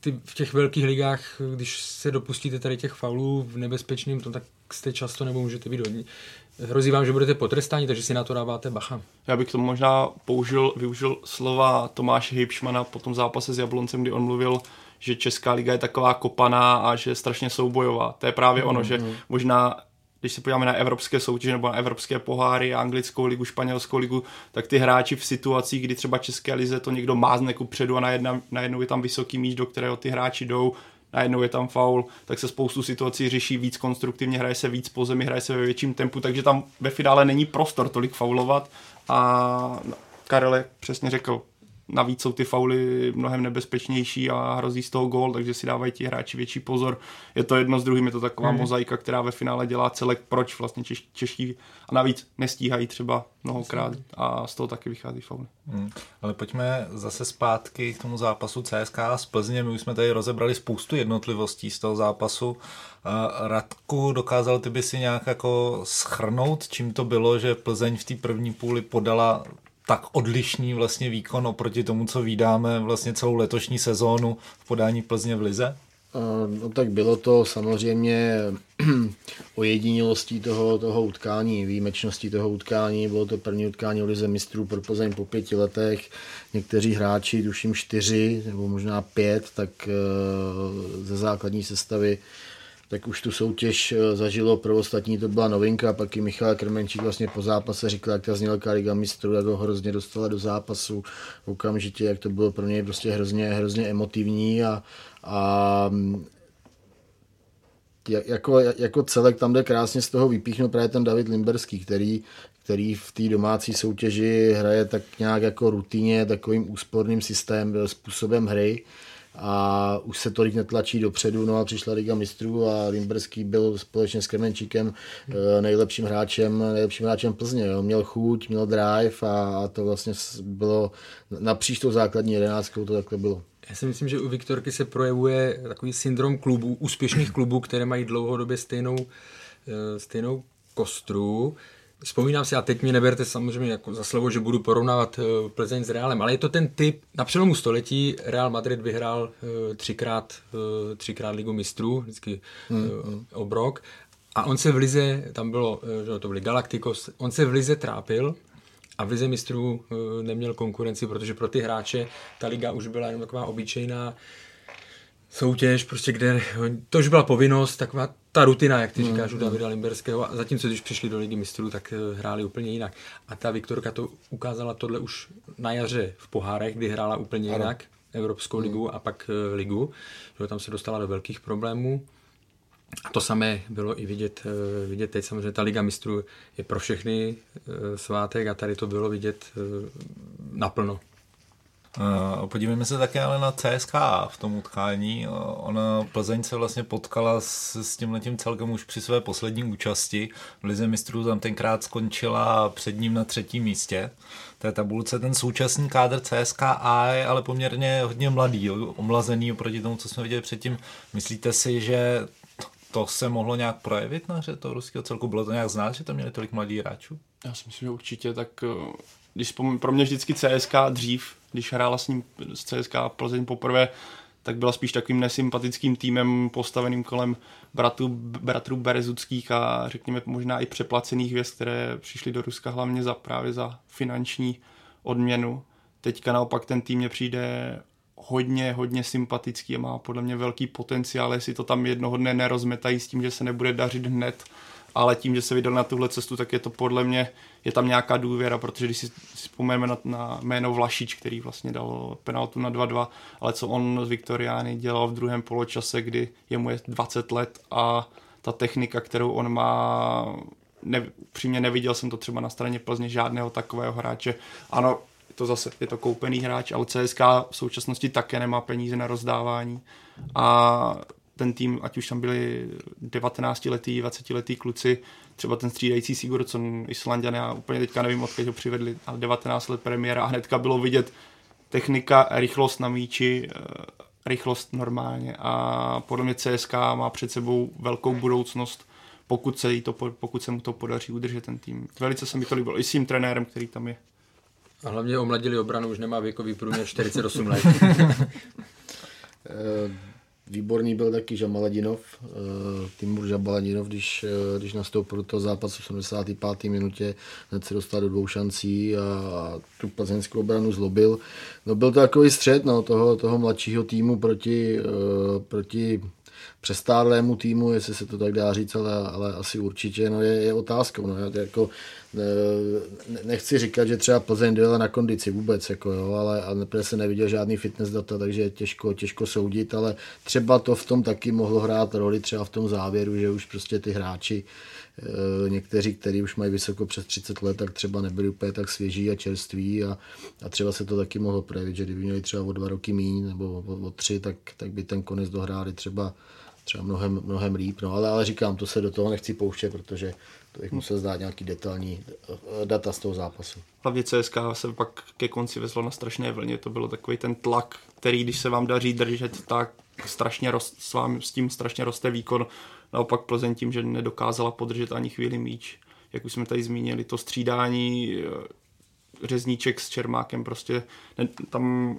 S5: ty, v těch velkých ligách, když se dopustíte tady těch faulů v nebezpečným, to tak jste často nebo můžete být hodně. Hrozí vám, že budete potrestáni, takže si na to dáváte bacha.
S7: Já bych to možná použil, využil slova Tomáše Hybšmana po tom zápase s Jabloncem, kdy on mluvil že Česká liga je taková kopaná a že je strašně soubojová. To je právě ono, mm, že možná když se podíváme na evropské soutěže nebo na evropské poháry, anglickou ligu, španělskou ligu, tak ty hráči v situacích, kdy třeba České lize to někdo mázne ku předu a najednou, najednou je tam vysoký míč, do kterého ty hráči jdou, najednou je tam faul, tak se spoustu situací řeší víc konstruktivně, hraje se víc po zemi, hraje se ve větším tempu, takže tam ve finále není prostor tolik faulovat a Karel přesně řekl, navíc jsou ty fauly mnohem nebezpečnější a hrozí z toho gól, takže si dávají ti hráči větší pozor. Je to jedno s druhým, je to taková hmm. mozaika, která ve finále dělá celek, proč vlastně češ, čeští a navíc nestíhají třeba mnohokrát a z toho taky vychází fauly.
S4: Hmm. Ale pojďme zase zpátky k tomu zápasu CSK z Plzně. My už jsme tady rozebrali spoustu jednotlivostí z toho zápasu. Radku, dokázal ty by si nějak jako schrnout, čím to bylo, že Plzeň v té první půli podala tak odlišný vlastně výkon oproti tomu, co vydáme vlastně celou letošní sezónu v podání Plzně v Lize?
S6: No tak bylo to samozřejmě o jedinilostí toho, toho utkání, výjimečností toho utkání. Bylo to první utkání o Lize mistrů pro Plzeň po pěti letech. Někteří hráči, tuším čtyři nebo možná pět, tak eh, ze základní sestavy tak už tu soutěž eh, zažilo, pro ostatní to byla novinka, pak i Michal Krmenčík vlastně po zápase říkal, jak ta znělka Liga mistrů, jak ho hrozně dostala do zápasu okamžitě, jak to bylo pro něj prostě hrozně, hrozně emotivní a, a jako, jako celek tam jde krásně z toho vypíchnout právě ten David Limberský, který, který v té domácí soutěži hraje tak nějak jako rutině, takovým úsporným systémem, způsobem hry a už se tolik netlačí dopředu, no a přišla Liga mistrů a Limberský byl společně s Kremenčíkem eh, nejlepším hráčem, nejlepším hráčem Plzně. Jo. Měl chuť, měl drive a to vlastně bylo napříč tou základní jedenáctkou to takhle bylo.
S5: Já si myslím, že u Viktorky se projevuje takový syndrom klubů, úspěšných klubů, které mají dlouhodobě stejnou, eh, stejnou kostru. Vzpomínám si, a teď mi neberte samozřejmě jako za slovo, že budu porovnávat uh, Plzeň s Realem, ale je to ten typ, na přelomu století Real Madrid vyhrál uh, třikrát, uh, třikrát ligu mistrů, vždycky uh, obrok, a on se v Lize, tam bylo, že to byly Galacticos, on se v Lize trápil a v Lize mistrů neměl konkurenci, protože pro ty hráče ta liga už byla jenom taková obyčejná soutěž, prostě kde to už byla povinnost, taková ta rutina, jak ty mm, říkáš, u mm. Davida Limberského, a zatímco když přišli do ligy mistrů, tak eh, hráli úplně jinak. A ta Viktorka to ukázala tohle už na jaře v pohárech, kdy hrála úplně ano. jinak, Evropskou mm. ligu a pak eh, ligu, že tam se dostala do velkých problémů. A to samé bylo i vidět, eh, vidět teď. Samozřejmě ta Liga mistrů je pro všechny svátek a tady to bylo vidět naplno.
S4: Uh, podívejme se také ale na CSK v tom utkání. Uh, ona Plzeň se vlastně potkala s, s tím letím celkem už při své poslední účasti. V Lize mistrů tam tenkrát skončila před ním na třetím místě. té tabulce ten současný kádr CSKA je ale poměrně hodně mladý, omlazený oproti tomu, co jsme viděli předtím. Myslíte si, že to se mohlo nějak projevit na hře toho ruského celku? Bylo to nějak znát, že to měli tolik mladých hráčů?
S7: Já si myslím, že určitě, tak eh, když pro mě vždycky CSK dřív, když hrála s ním z CSK Plzeň poprvé, tak byla spíš takovým nesympatickým týmem postaveným kolem bratrů, bratrů Berezuckých a řekněme možná i přeplacených věc, které přišly do Ruska hlavně za právě za finanční odměnu. Teďka naopak ten tým mě přijde hodně, hodně sympatický a má podle mě velký potenciál, jestli to tam jednoho dne nerozmetají s tím, že se nebude dařit hned, ale tím, že se vydal na tuhle cestu, tak je to podle mě, je tam nějaká důvěra, protože když si vzpomeneme na, na jméno Vlašič, který vlastně dal penaltu na 2-2, ale co on z Viktoriány dělal v druhém poločase, kdy je mu je 20 let a ta technika, kterou on má, ne, přímě neviděl jsem to třeba na straně Plzně žádného takového hráče. Ano, to zase je to koupený hráč, ale CSK v současnosti také nemá peníze na rozdávání a ten tým, ať už tam byli 19-letý, 20-letý kluci, třeba ten střídající Sigurdsson, Islandian, já úplně teďka nevím, odkud ho přivedli, ale 19 let premiéra a hnedka bylo vidět technika, rychlost na míči, eh, rychlost normálně a podle mě CSK má před sebou velkou budoucnost, pokud se, jí to, pokud se mu to podaří udržet ten tým. Velice se mi to líbilo, i s tím trenérem, který tam je.
S5: A hlavně omladili obranu, už nemá věkový průměr 48 let.
S6: Eh, Výborný byl taky Žamaladinov, uh, Timur Žamaladinov, když, uh, když nastoupil do toho zápasu v 85. minutě, hned se dostal do dvou šancí a tu plzeňskou obranu zlobil. No byl to takový střed no, toho, toho mladšího týmu proti, uh, proti přestárlému týmu, jestli se to tak dá říct, ale, ale asi určitě no je, je otázkou. No, jako, nechci říkat, že třeba Plzeň dojela na kondici vůbec, jako jo, ale, ale se neviděl žádný fitness data, takže je těžko, těžko soudit, ale třeba to v tom taky mohlo hrát roli třeba v tom závěru, že už prostě ty hráči Eh, někteří, kteří už mají vysoko přes 30 let, tak třeba nebyli úplně tak svěží a čerství a, a třeba se to taky mohlo projevit, že kdyby měli třeba o dva roky míň nebo o, o tři, tak, tak by ten konec dohráli třeba, třeba mnohem, mnohem líp. No, ale, ale říkám, to se do toho nechci pouštět, protože to bych musel zdát nějaký detailní eh, data z toho zápasu.
S7: Hlavně CSK se pak ke konci vezlo na strašné vlně, to bylo takový ten tlak, který když se vám daří držet, tak strašně rost, s, vám, s tím strašně roste výkon Naopak Plzeň tím, že nedokázala podržet ani chvíli míč, jak už jsme tady zmínili, to střídání eh, řezníček s Čermákem, prostě tam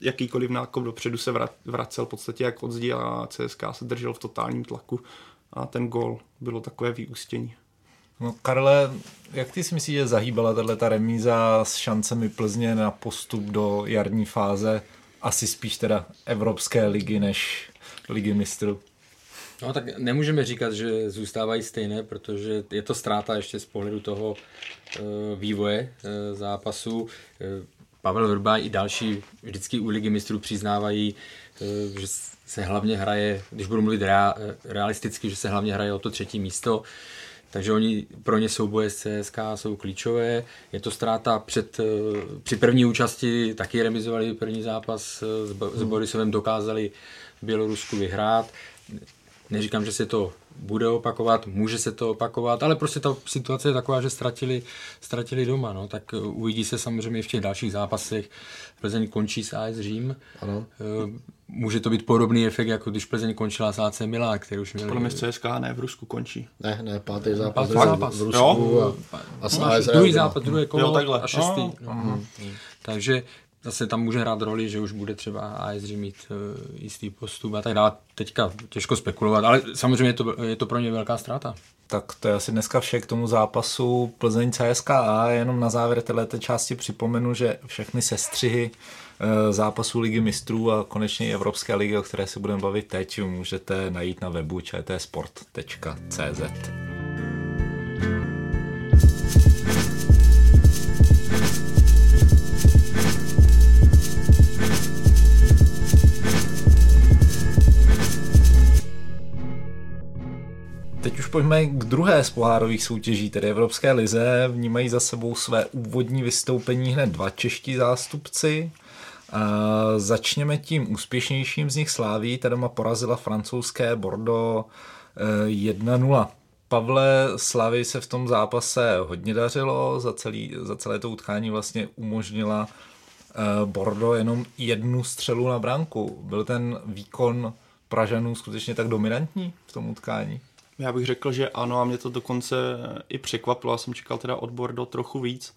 S7: jakýkoliv nákop dopředu se vracel v podstatě jak od zdi a CSK se držel v totálním tlaku a ten gol bylo takové vyústění.
S4: No Karle, jak ty si myslíš, že zahýbala tato remíza s šancemi Plzně na postup do jarní fáze? Asi spíš teda Evropské ligy než ligy mistrů.
S5: No tak nemůžeme říkat, že zůstávají stejné, protože je to ztráta ještě z pohledu toho e, vývoje e, zápasu. Pavel Vrba i další vždycky u ligy mistrů přiznávají, e, že se hlavně hraje, když budu mluvit rea, realisticky, že se hlavně hraje o to třetí místo. Takže oni, pro ně souboje s CSK jsou klíčové. Je to ztráta před, při první účasti, taky remizovali první zápas s, s Borisovem, dokázali Bělorusku vyhrát. Neříkám, že se to bude opakovat, může se to opakovat, ale prostě ta situace je taková, že ztratili, ztratili doma, no, tak uh, uvidí se samozřejmě v těch dalších zápasech. Plzeň končí s AS Řím. Ano. Uh, může to být podobný efekt, jako když Plzeň končila s AC Milán, který už měl...
S7: Podle mě CSK ne, v Rusku končí.
S6: Ne, ne, pátý zápas,
S5: pátý zápas.
S6: v Rusku jo? a, a s AS
S5: Druhý zápas, druhé kolo
S7: jo, takhle.
S5: a šestý.
S7: No.
S5: No. Takže zase tam může hrát roli, že už bude třeba ASG mít uh, jistý postup a tak dále. Teďka těžko spekulovat, ale samozřejmě je to, je to pro ně velká ztráta.
S4: Tak to je asi dneska vše k tomu zápasu Plzeň CSKA. Jenom na závěr této části připomenu, že všechny sestřihy uh, zápasů Ligy mistrů a konečně Evropské ligy, o které se budeme bavit teď, můžete najít na webu čtsport.cz. pojďme k druhé z pohárových soutěží, tedy Evropské lize. Vnímají za sebou své úvodní vystoupení hned dva čeští zástupci. A začněme tím úspěšnějším z nich Sláví, ta doma porazila francouzské Bordeaux 1-0. Eh, Pavle, Slavy se v tom zápase hodně dařilo, za, celý, za celé to utkání vlastně umožnila eh, Bordeaux jenom jednu střelu na branku. Byl ten výkon Pražanů skutečně tak dominantní v tom utkání?
S7: Já bych řekl, že ano a mě to dokonce i překvapilo. Já jsem čekal teda odbor do trochu víc.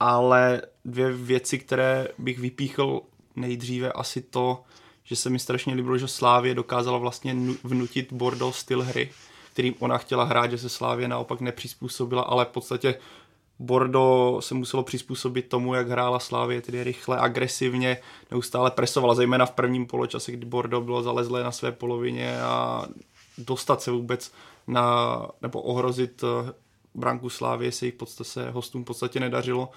S7: Ale dvě věci, které bych vypíchl nejdříve, asi to, že se mi strašně líbilo, že Slávě dokázala vlastně vnutit Bordeaux styl hry, kterým ona chtěla hrát, že se Slávě naopak nepřizpůsobila, ale v podstatě Bordeaux se muselo přizpůsobit tomu, jak hrála Slávě, tedy rychle, agresivně, neustále presovala, zejména v prvním poločase, kdy Bordeaux bylo zalezlé na své polovině a dostat se vůbec na, nebo ohrozit eh, branku Slávy se jich se hostům v podstatě nedařilo.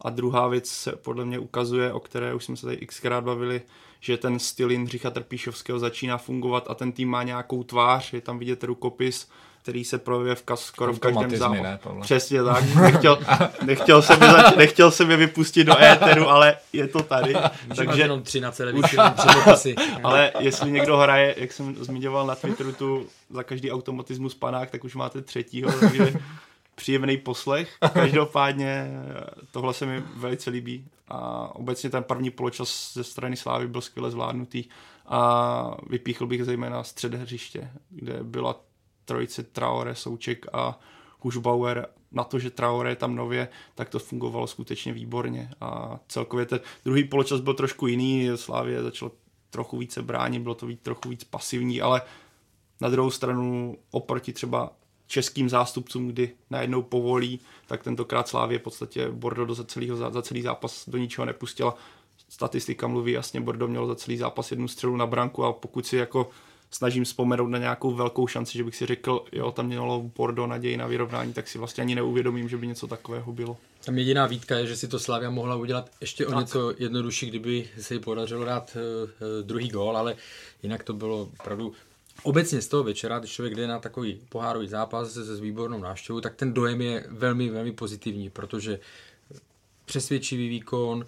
S7: A druhá věc se podle mě ukazuje, o které už jsme se tady xkrát bavili, že ten styl Jindřicha Trpíšovského začíná fungovat a ten tým má nějakou tvář, je tam vidět rukopis, který se projevuje v kas, skoro v každém zápasu. Přesně tak. Nechtěl, nechtěl, jsem je zač- nechtěl jsem je vypustit do éteru, ale je to tady.
S5: Takže jenom tři na celé už,
S7: Ale jestli někdo hraje, jak jsem zmiňoval na Twitteru, tu za každý automatismus panák, tak už máte třetího, takže příjemný poslech. Každopádně tohle se mi velice líbí a obecně ten první poločas ze strany Slávy byl skvěle zvládnutý a vypíchl bych zejména střed hřiště, kde byla trojice Traore, Souček a Hušbauer na to, že Traore je tam nově, tak to fungovalo skutečně výborně. A celkově ten druhý poločas byl trošku jiný, Slávě začal trochu více bránit, bylo to víc, trochu víc pasivní, ale na druhou stranu oproti třeba českým zástupcům, kdy najednou povolí, tak tentokrát Slávě v podstatě Bordeaux za, celý, za celý zápas do ničeho nepustila. Statistika mluví jasně, Bordeaux mělo za celý zápas jednu střelu na branku a pokud si jako snažím vzpomenout na nějakou velkou šanci, že bych si řekl, jo, tam mělo Bordo naději na vyrovnání, tak si vlastně ani neuvědomím, že by něco takového bylo.
S5: Tam jediná výtka je, že si to Slavia mohla udělat ještě o tak. něco jednodušší, kdyby se jí podařilo dát uh, druhý gól, ale jinak to bylo opravdu Obecně z toho večera, když člověk jde na takový pohárový zápas se, s výbornou návštěvou, tak ten dojem je velmi, velmi pozitivní, protože přesvědčivý výkon,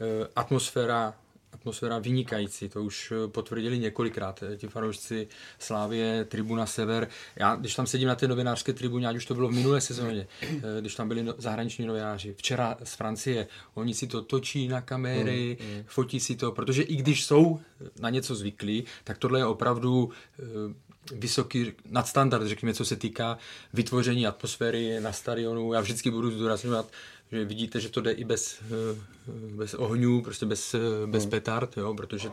S5: eh, atmosféra atmosféra vynikající, to už eh, potvrdili několikrát eh, ti fanoušci Slávě, Tribuna Sever. Já, když tam sedím na té novinářské tribuně, ať už to bylo v minulé sezóně, eh, když tam byli no, zahraniční novináři, včera z Francie, oni si to točí na kamery, mm, mm. fotí si to, protože i když jsou na něco zvyklí, tak tohle je opravdu vysoký nadstandard, řekněme, co se týká vytvoření atmosféry na stadionu. Já vždycky budu zdůrazňovat, že vidíte, že to jde i bez, eh, bez ohňů, prostě bez, eh, bez hmm. petard, jo, protože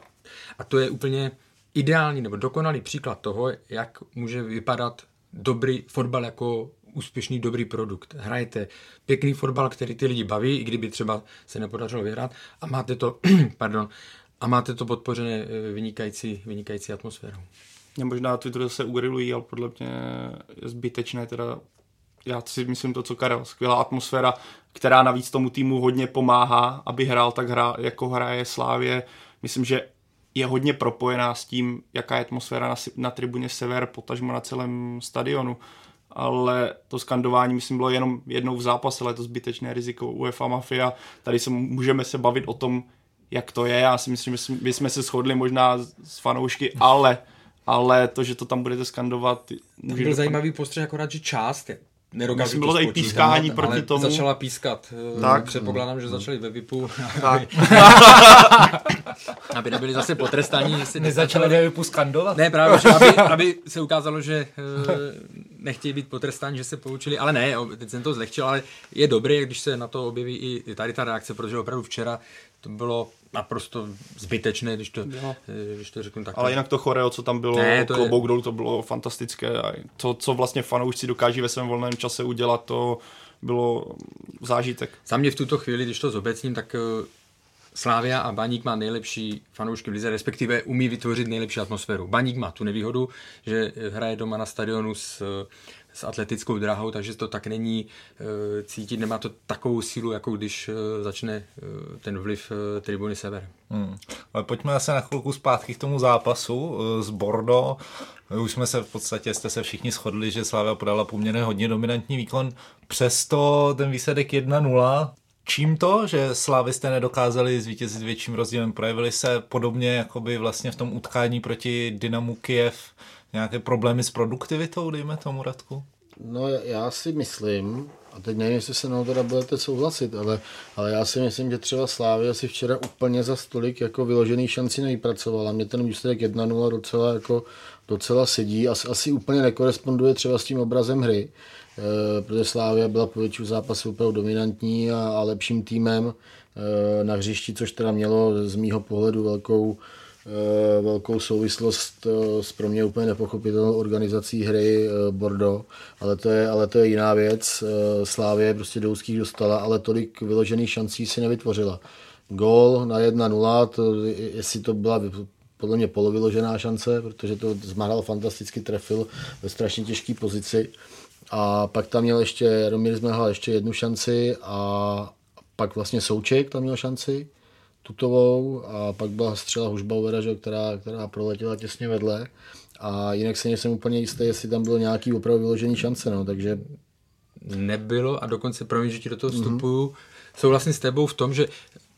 S5: a to je úplně ideální nebo dokonalý příklad toho, jak může vypadat dobrý fotbal jako úspěšný dobrý produkt. Hrajete pěkný fotbal, který ty lidi baví, i kdyby třeba se nepodařilo vyhrát a máte to, pardon, a máte to podpořené eh, vynikající, vynikající atmosférou.
S7: Mě možná Twitteru se ugrilují, ale podle mě je zbytečné teda já si myslím to, co Karel, skvělá atmosféra, která navíc tomu týmu hodně pomáhá, aby hrál tak hra, jako hraje Slávě. Myslím, že je hodně propojená s tím, jaká je atmosféra na, na tribuně Sever, potažmo na celém stadionu. Ale to skandování, myslím, bylo jenom jednou v zápase, ale je to zbytečné riziko UEFA Mafia. Tady se můžeme se bavit o tom, jak to je. Já si myslím, že my jsme se shodli možná s fanoušky, ale ale to, že to tam budete skandovat...
S5: Může byl zajímavý postřeh, akorát, že část
S7: Myslím, bylo tady pískání proti ale tomu.
S5: začala pískat. Eh, tak. Předpokládám, že začali ve VIPu.
S7: Tak.
S5: aby nebyli zase potrestáni.
S4: Jestli Nezačali ve VIPu skandovat?
S5: Ne, právě, že aby, aby se ukázalo, že uh, nechtějí být potrestáni, že se poučili. Ale ne, teď jsem to zlehčil, ale je dobré, když se na to objeví i tady ta reakce, protože opravdu včera to bylo naprosto zbytečné, když to. Eh, když to řeknu tak.
S7: Ale jinak to choreo, co tam bylo, ne, to klobouk je... dolů, to bylo fantastické. A to, co vlastně fanoušci dokáží ve svém volném čase udělat, to bylo zážitek.
S5: Za mě v tuto chvíli, když to zobecním, tak eh, Slávia a Baník má nejlepší fanoušky v lize, respektive umí vytvořit nejlepší atmosféru. Baník má tu nevýhodu, že hraje doma na stadionu s s atletickou drahou, takže to tak není e, cítit, nemá to takovou sílu, jako když e, začne e, ten vliv tribuny Sever. Hmm.
S4: Ale pojďme zase na chvilku zpátky k tomu zápasu z Bordo. Už jsme se v podstatě, jste se všichni shodli, že Slavia podala poměrně hodně dominantní výkon. Přesto ten výsledek 1-0, Čím to, že Slávisté nedokázali zvítězit větším rozdílem? Projevili se podobně jako by vlastně v tom utkání proti Dynamu Kiev nějaké problémy s produktivitou, dejme tomu Radku?
S6: No já si myslím, a teď nevím, jestli se mnou teda budete souhlasit, ale, ale já si myslím, že třeba Slávia si včera úplně za stolik jako vyložený šanci nevypracovala. Mě ten výsledek 1-0 docela, jako, docela sedí. Asi, asi úplně nekoresponduje třeba s tím obrazem hry, protože Slávia byla po většinu zápasu opravdu dominantní a, a lepším týmem e, na hřišti, což teda mělo z mýho pohledu velkou Eh, velkou souvislost eh, s pro mě úplně nepochopitelnou organizací hry eh, Bordeaux, ale to je, ale to je jiná věc. Slávě prostě do úzkých dostala, ale tolik vyložených šancí si nevytvořila. Gól na 1-0, to, jestli to byla podle mě polovyložená šance, protože to zmáhal fantasticky trefil ve strašně těžké pozici. A pak tam měl ještě, Romír zmáhal ještě jednu šanci a pak vlastně Souček tam měl šanci tutovou a pak byla střela Hušbauera, že, která, která proletěla těsně vedle. A jinak se nejsem úplně jistý, jestli tam bylo nějaký opravdu vyložený šance, no, takže...
S5: Nebylo a dokonce, promiň, že ti do toho mhm. vstupuju, mm-hmm. souhlasím s tebou v tom, že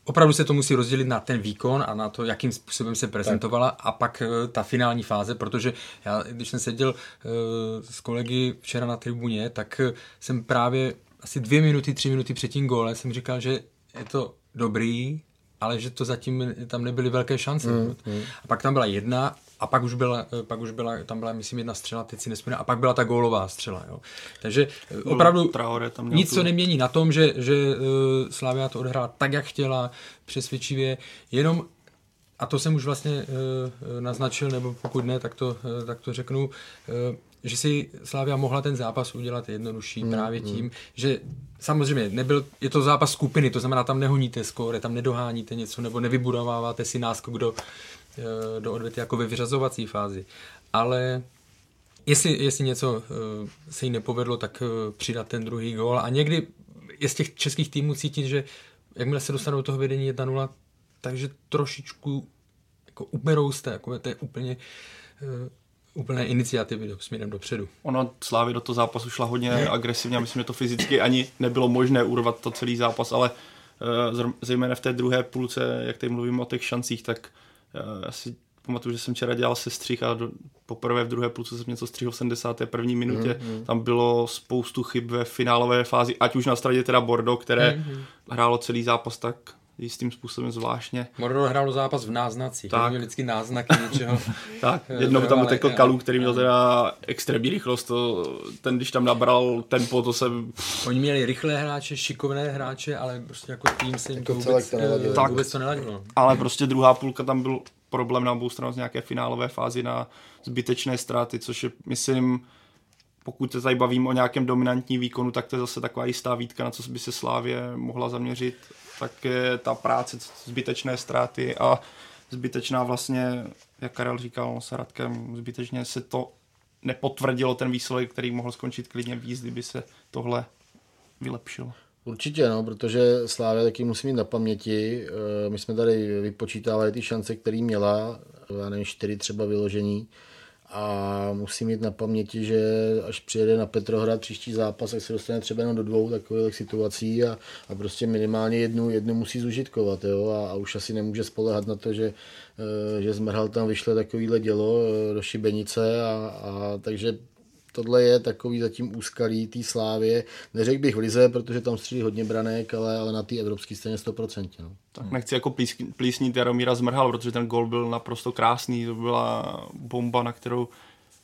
S5: opravdu se to musí rozdělit na ten výkon a na to, jakým způsobem se prezentovala tak. a pak eh, ta finální fáze, protože já, když jsem seděl uh, s kolegy včera na tribuně, tak uh, jsem právě asi dvě minuty, tři minuty před tím gólem jsem říkal, že je to dobrý, ale že to zatím tam nebyly velké šance. Mm, mm. A pak tam byla jedna a pak už byla, pak už byla, tam byla, myslím, jedna střela, teď si nespomínám, a pak byla ta gólová střela. Jo. Takže eh, opravdu tam nic, co nemění na tom, že, že uh, Slavia to odehrála tak, jak chtěla, přesvědčivě, jenom a to jsem už vlastně uh, naznačil, nebo pokud ne, tak to, uh, tak to řeknu, uh, že si Slávia mohla ten zápas udělat jednodušší mm, právě tím, mm. že samozřejmě nebyl, je to zápas skupiny, to znamená, tam nehoníte skóre, tam nedoháníte něco, nebo nevybudováváte si náskok do, eh, do odvety jako ve vyřazovací fázi. ale jestli, jestli něco uh, se jí nepovedlo, tak uh, přidat ten druhý gól a někdy je z těch českých týmů cítit, že jakmile se dostanou do toho vedení 1-0, takže trošičku jako uberou jste, jako to je úplně úplné iniciativy do, směrem dopředu.
S7: Ono Slávy do toho zápasu šla hodně agresivně a myslím, že to fyzicky ani nebylo možné urvat to celý zápas, ale zejména v té druhé půlce, jak tady mluvím o těch šancích, tak uh, asi pamatuju, že jsem včera dělal se střih a do, poprvé v druhé půlce jsem něco střihl v 71. minutě. Mm, mm. Tam bylo spoustu chyb ve finálové fázi, ať už na straně teda Bordo, které mm, mm. hrálo celý zápas tak jistým způsobem zvláštně.
S5: Bordo hrálo zápas v náznacích, tak. měl vždycky náznaky něčeho.
S7: tak, jednou tam utekl Kalu, který měl teda extrémní rychlost, to, ten když tam nabral tempo, to jsem...
S5: Oni měli rychlé hráče, šikovné hráče, ale prostě jako tým se jim jako to vůbec, to neladilo. Tak, vůbec to neladilo.
S7: Ale prostě druhá půlka tam byl problém na obou stranách z nějaké finálové fázi na zbytečné ztráty, což je, myslím, pokud se tady bavím o nějakém dominantní výkonu, tak to je zase taková jistá výtka, na co by se Slávě mohla zaměřit, tak je ta práce, zbytečné ztráty a zbytečná vlastně, jak Karel říkal s Radkem, zbytečně se to nepotvrdilo ten výsledek, který mohl skončit klidně víc, kdyby se tohle vylepšilo.
S6: Určitě, no, protože Slávia taky musí mít na paměti. Eh, my jsme tady vypočítávali ty šance, které měla, já nevím, čtyři třeba vyložení. A musí mít na paměti, že až přijede na Petrohrad příští zápas, tak se dostane třeba jenom do dvou takových situací a, a prostě minimálně jednu, jednu musí zužitkovat. Jo? A, a, už asi nemůže spolehat na to, že, eh, že Zmrhal tam vyšle takovýhle dělo eh, do šibenice a, a takže tohle je takový zatím úskalý té slávě. Neřekl bych v Lize, protože tam střílí hodně branek, ale, ale na té evropské scéně 100%. No.
S7: Tak nechci jako plísnit Jaromíra Zmrhal, protože ten gol byl naprosto krásný, to byla bomba, na kterou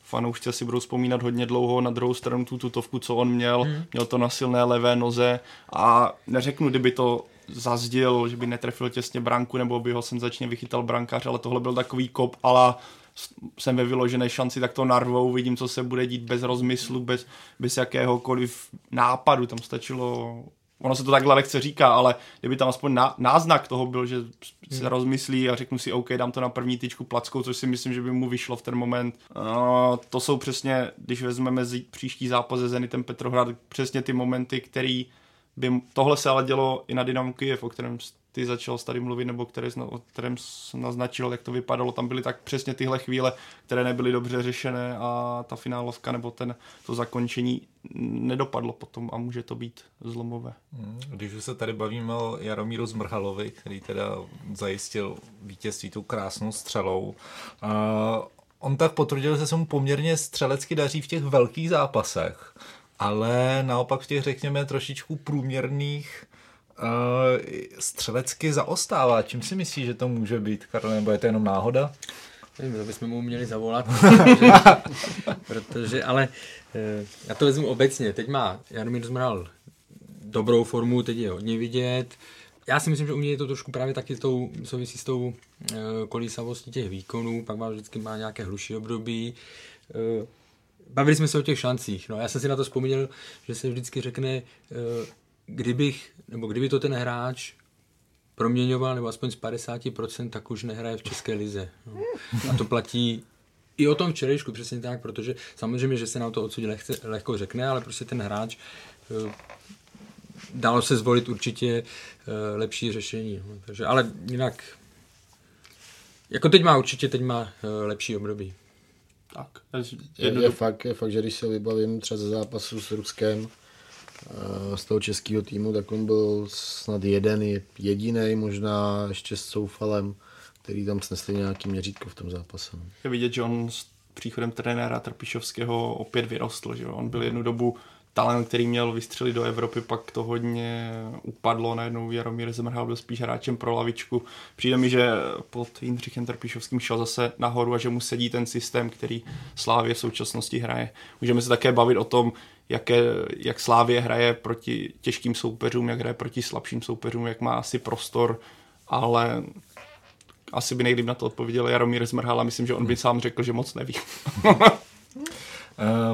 S7: fanoušci si budou vzpomínat hodně dlouho, na druhou stranu tu tutovku, co on měl, hmm. měl to na silné levé noze a neřeknu, kdyby to zazděl, že by netrefil těsně branku, nebo by ho senzačně vychytal brankář, ale tohle byl takový kop ala jsem ve vyložené šanci, tak to narvou, vidím, co se bude dít bez rozmyslu, bez, bez jakéhokoliv nápadu, tam stačilo ono se to takhle lehce říká, ale kdyby tam aspoň ná, náznak toho byl, že se hmm. rozmyslí a řeknu si, OK, dám to na první tyčku plackou, což si myslím, že by mu vyšlo v ten moment. No, to jsou přesně, když vezmeme z příští zápas se Zenitem Petrohrad, přesně ty momenty, který by, tohle se ale dělo i na Dynamo Kiev, o kterém ty začal tady mluvit, nebo který, o kterém naznačil, jak to vypadalo. Tam byly tak přesně tyhle chvíle, které nebyly dobře řešené a ta finálovka nebo ten, to zakončení nedopadlo potom a může to být zlomové.
S4: Hmm, když už se tady bavíme o Jaromíru Zmrhalovi, který teda zajistil vítězství tou krásnou střelou, on tak potvrdil, že se mu poměrně střelecky daří v těch velkých zápasech, ale naopak v těch, řekněme, trošičku průměrných střelecky zaostává. Čím si myslíš, že to může být, Karol, nebo je to jenom náhoda?
S5: Nevím, to bychom mu měli zavolat, protože, protože ale uh, já to vezmu obecně. Teď má Jaromír Zmral dobrou formu, teď je hodně vidět. Já si myslím, že u mě je to trošku právě taky tou, souvisí s tou uh, kolísavostí těch výkonů, pak má vždycky má nějaké hluší období. Bavili jsme se o těch šancích. No, já jsem si na to vzpomněl, že se vždycky řekne, kdybych, nebo kdyby to ten hráč proměňoval, nebo aspoň z 50%, tak už nehraje v České lize. No. A to platí i o tom včerejšku, přesně tak, protože samozřejmě, že se nám to odsud lehce, lehko řekne, ale prostě ten hráč eh, dalo se zvolit určitě eh, lepší řešení. No. Takže, ale jinak, jako teď má určitě, teď má eh, lepší období.
S6: Tak. Je, je, fakt, je fakt, že když se vybavím třeba ze zápasu s Ruskem, z toho českého týmu, tak on byl snad jeden, jediný, možná ještě s Soufalem, který tam snesli nějaký měřítko v tom zápase. No.
S7: Je vidět, že on s příchodem trenéra Trpišovského opět vyrostl, že on byl jednu dobu talent, který měl vystřelit do Evropy, pak to hodně upadlo, najednou Jaromír Zemrhal byl spíš hráčem pro lavičku. Přijde mi, že pod Jindřichem Trpišovským šel zase nahoru a že mu sedí ten systém, který Slávě v současnosti hraje. Můžeme se také bavit o tom, jaké, jak Slávě hraje proti těžkým soupeřům, jak hraje proti slabším soupeřům, jak má asi prostor, ale asi by nejlíp na to odpověděl Jaromír Zmrhal a myslím, že on by hmm. sám řekl, že moc neví.
S4: Uh,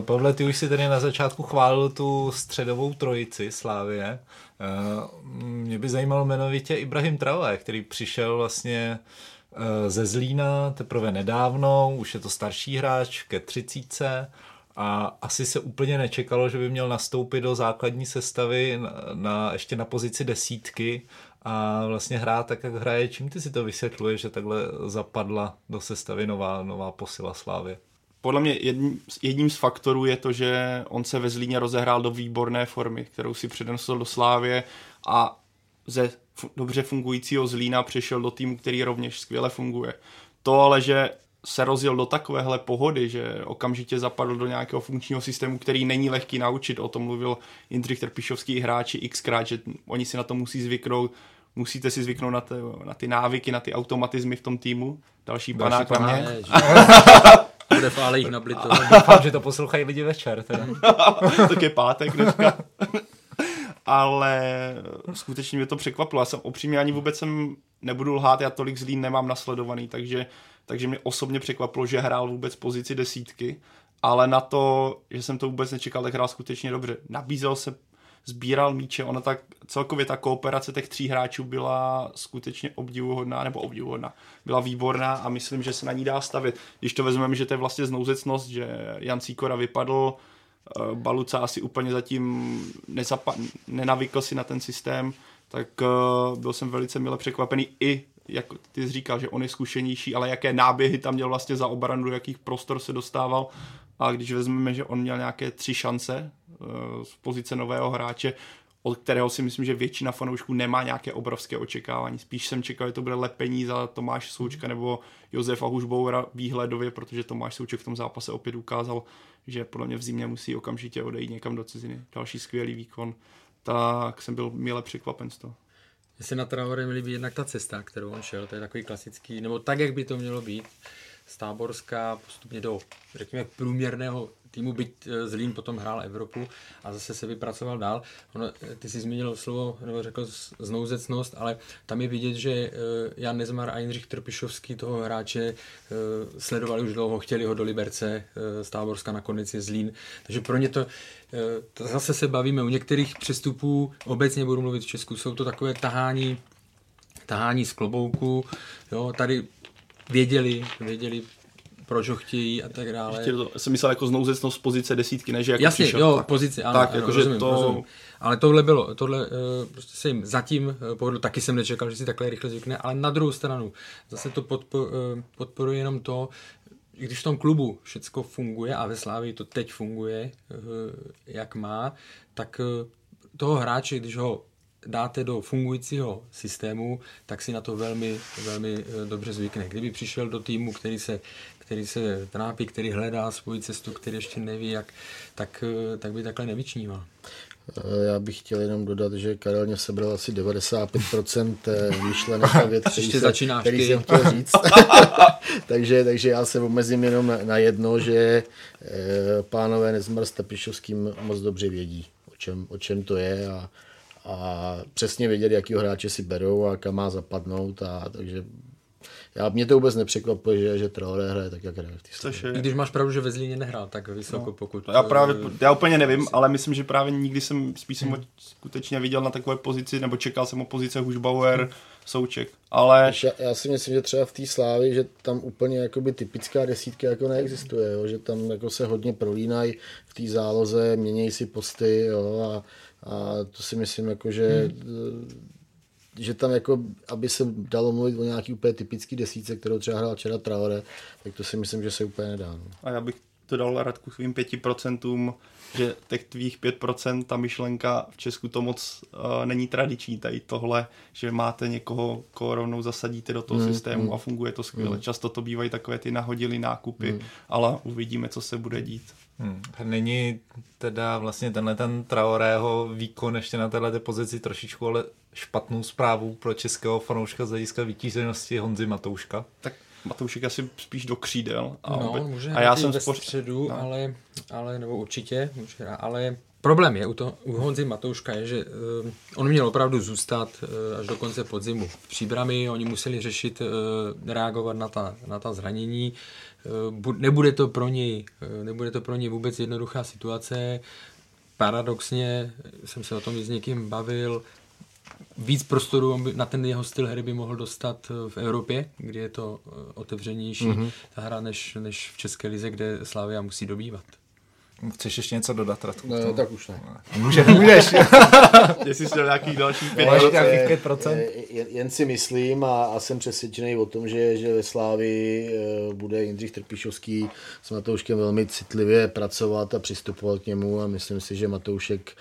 S4: Pavle, ty už si tady na začátku chválil tu středovou trojici Slávě. Uh, mě by zajímalo jmenovitě Ibrahim Traoré, který přišel vlastně eh, ze Zlína teprve nedávno, už je to starší hráč ke třicíce a asi se úplně nečekalo, že by měl nastoupit do základní sestavy na, na ještě na pozici desítky a vlastně hrát tak, jak hraje. Čím ty si to vysvětluješ, že takhle zapadla do sestavy nová, nová posila Slávy?
S7: Podle mě jedním, jedním z faktorů je to, že on se ve Zlíně rozehrál do výborné formy, kterou si přednesl do Slávě a ze dobře fungujícího Zlína přešel do týmu, který rovněž skvěle funguje. To ale, že se rozjel do takovéhle pohody, že okamžitě zapadl do nějakého funkčního systému, který není lehký naučit. O tom mluvil Jindřich Trpišovský hráči xkrát, že oni si na to musí zvyknout. Musíte si zvyknout na, ty, na ty návyky, na ty automatizmy v tom týmu. Další panák na mě.
S5: Bude fále jich nablito.
S4: Doufám, že to poslouchají lidi večer. Teda.
S7: tak je pátek dneska. Ale skutečně mě to překvapilo. Já jsem opřímně ani vůbec jsem nebudu lhát, já tolik zlý nemám nasledovaný, takže takže mě osobně překvapilo, že hrál vůbec pozici desítky, ale na to, že jsem to vůbec nečekal, tak hrál skutečně dobře. Nabízel se, sbíral míče, ona tak, celkově ta kooperace těch tří hráčů byla skutečně obdivuhodná, nebo obdivuhodná, byla výborná a myslím, že se na ní dá stavit. Když to vezmeme, že to je vlastně znouzecnost, že Jan Cíkora vypadl, eh, Baluca asi úplně zatím nezapa- nenavykl si na ten systém, tak uh, byl jsem velice mile překvapený i jak ty jsi říkal, že on je zkušenější, ale jaké náběhy tam měl vlastně za obranu, do jakých prostor se dostával. A když vezmeme, že on měl nějaké tři šance uh, z pozice nového hráče, od kterého si myslím, že většina fanoušků nemá nějaké obrovské očekávání. Spíš jsem čekal, že to bude lepení za Tomáš Součka nebo Josefa Hušboura výhledově, protože Tomáš Souček v tom zápase opět ukázal, že podle mě v zimě musí okamžitě odejít někam do ciziny. Další skvělý výkon. Tak jsem byl milé překvapen z toho.
S5: Mně se na Traore mi líbí jednak ta cesta, kterou on šel, to je takový klasický, nebo tak, jak by to mělo být, z Táborska postupně do, řekněme, průměrného týmu, byť eh, Zlín potom hrál Evropu a zase se vypracoval dál. Ono, eh, ty jsi zmínil slovo, nebo řekl znouzecnost, ale tam je vidět, že eh, Jan Nezmar a Jindřich Trpišovský toho hráče sledovali už dlouho, chtěli ho do Liberce z Táborska, nakonec je Zlín. Takže pro ně to, to zase se bavíme, u některých přestupů, obecně budu mluvit v Česku, jsou to takové tahání, tahání z klobouku, jo, tady věděli, věděli proč ho chtějí a tak dále.
S7: Ještě to, jsem myslel jako znouzecnost z pozice desítky, než jako
S5: Jasně,
S7: přišel,
S5: jo,
S7: tak.
S5: pozici, ano,
S7: tak,
S5: ano,
S7: jako,
S5: rozumím,
S7: to...
S5: rozumím. Ale tohle bylo, tohle uh, prostě se jim zatím uh, povedlo, taky jsem nečekal, že si takhle rychle zvykne, ale na druhou stranu, zase to podpo, uh, podporuje jenom to, když v tom klubu všecko funguje a ve Slávii to teď funguje, jak má, tak toho hráče, když ho dáte do fungujícího systému, tak si na to velmi, velmi dobře zvykne. Kdyby přišel do týmu, který se který se trápí, který hledá svoji cestu, který ještě neví, jak, tak, tak by takhle nevyčníval.
S6: Eh, já bych chtěl jenom dodat, že Karel mě sebral asi 95% výšlenek a věc, který, se, který jsem chtěl říct. takže, takže já se omezím jenom na, na jedno, že eh, pánové Nezmar s Tepišovským moc dobře vědí, o čem, o čem to je a, a přesně věděli, jakýho hráče si berou a kam má zapadnout a takže já, mě to vůbec nepřekvapuje, že, že Traoré hraje tak, jak hraje v
S5: té I když máš pravdu, že ve Zlíně nehrál tak vysoko, no. pokud...
S7: Já, právě, já úplně nevím, ale myslím, že právě nikdy jsem, spíš jsem hmm. skutečně viděl na takové pozici, nebo čekal jsem o pozice Hušbauer, hmm. Souček, ale...
S6: Já, já, si myslím, že třeba v té slávě, že tam úplně jakoby typická desítka jako neexistuje, jo? že tam jako se hodně prolínají v té záloze, měnějí si posty jo? A, a to si myslím, jako, že hmm že tam jako, aby se dalo mluvit o nějaký úplně typický desíce, kterou třeba hrál včera Traore, tak to si myslím, že se úplně nedá. No.
S7: A já bych to dal Radku svým pěti procentům, že těch tvých 5%, ta myšlenka v Česku to moc uh, není tradiční, tady tohle, že máte někoho, koho rovnou zasadíte do toho mm, systému mm, a funguje to skvěle. Mm. Často to bývají takové ty nahodily nákupy, mm. ale uvidíme, co se bude dít.
S4: Hmm. Není teda vlastně tenhle ten Traorého výkon ještě na této pozici trošičku ale špatnou zprávu pro českého fanouška z hlediska vytíženosti Honzy Matouška?
S7: Tak Matoušek asi spíš do křídel. A,
S5: no, může a já jsem ve spoř... středu, no. ale, ale, nebo určitě, může, ale problém je u, to, u Honzy Matouška je, že uh, on měl opravdu zůstat uh, až do konce podzimu v příbrami, oni museli řešit, uh, reagovat na ta, na ta zranění, uh, nebude to pro něj, uh, nebude to pro něj vůbec jednoduchá situace, paradoxně jsem se o tom s někým bavil, víc prostoru na ten jeho styl hry by mohl dostat v Evropě, kde je to otevřenější mm-hmm. ta hra než, než v České lize, kde Slávia musí dobývat.
S4: Chceš ještě něco dodat, Radku?
S6: Ne, tak už ne.
S4: Může, můžeš.
S7: Jestli jsi nějakých dalších
S4: 5%. nějakých 5%.
S6: Jen, jen si myslím a, a jsem přesvědčený o tom, že, že ve Slávi uh, bude Jindřich Trpišovský s Matouškem velmi citlivě pracovat a přistupovat k němu a myslím si, že Matoušek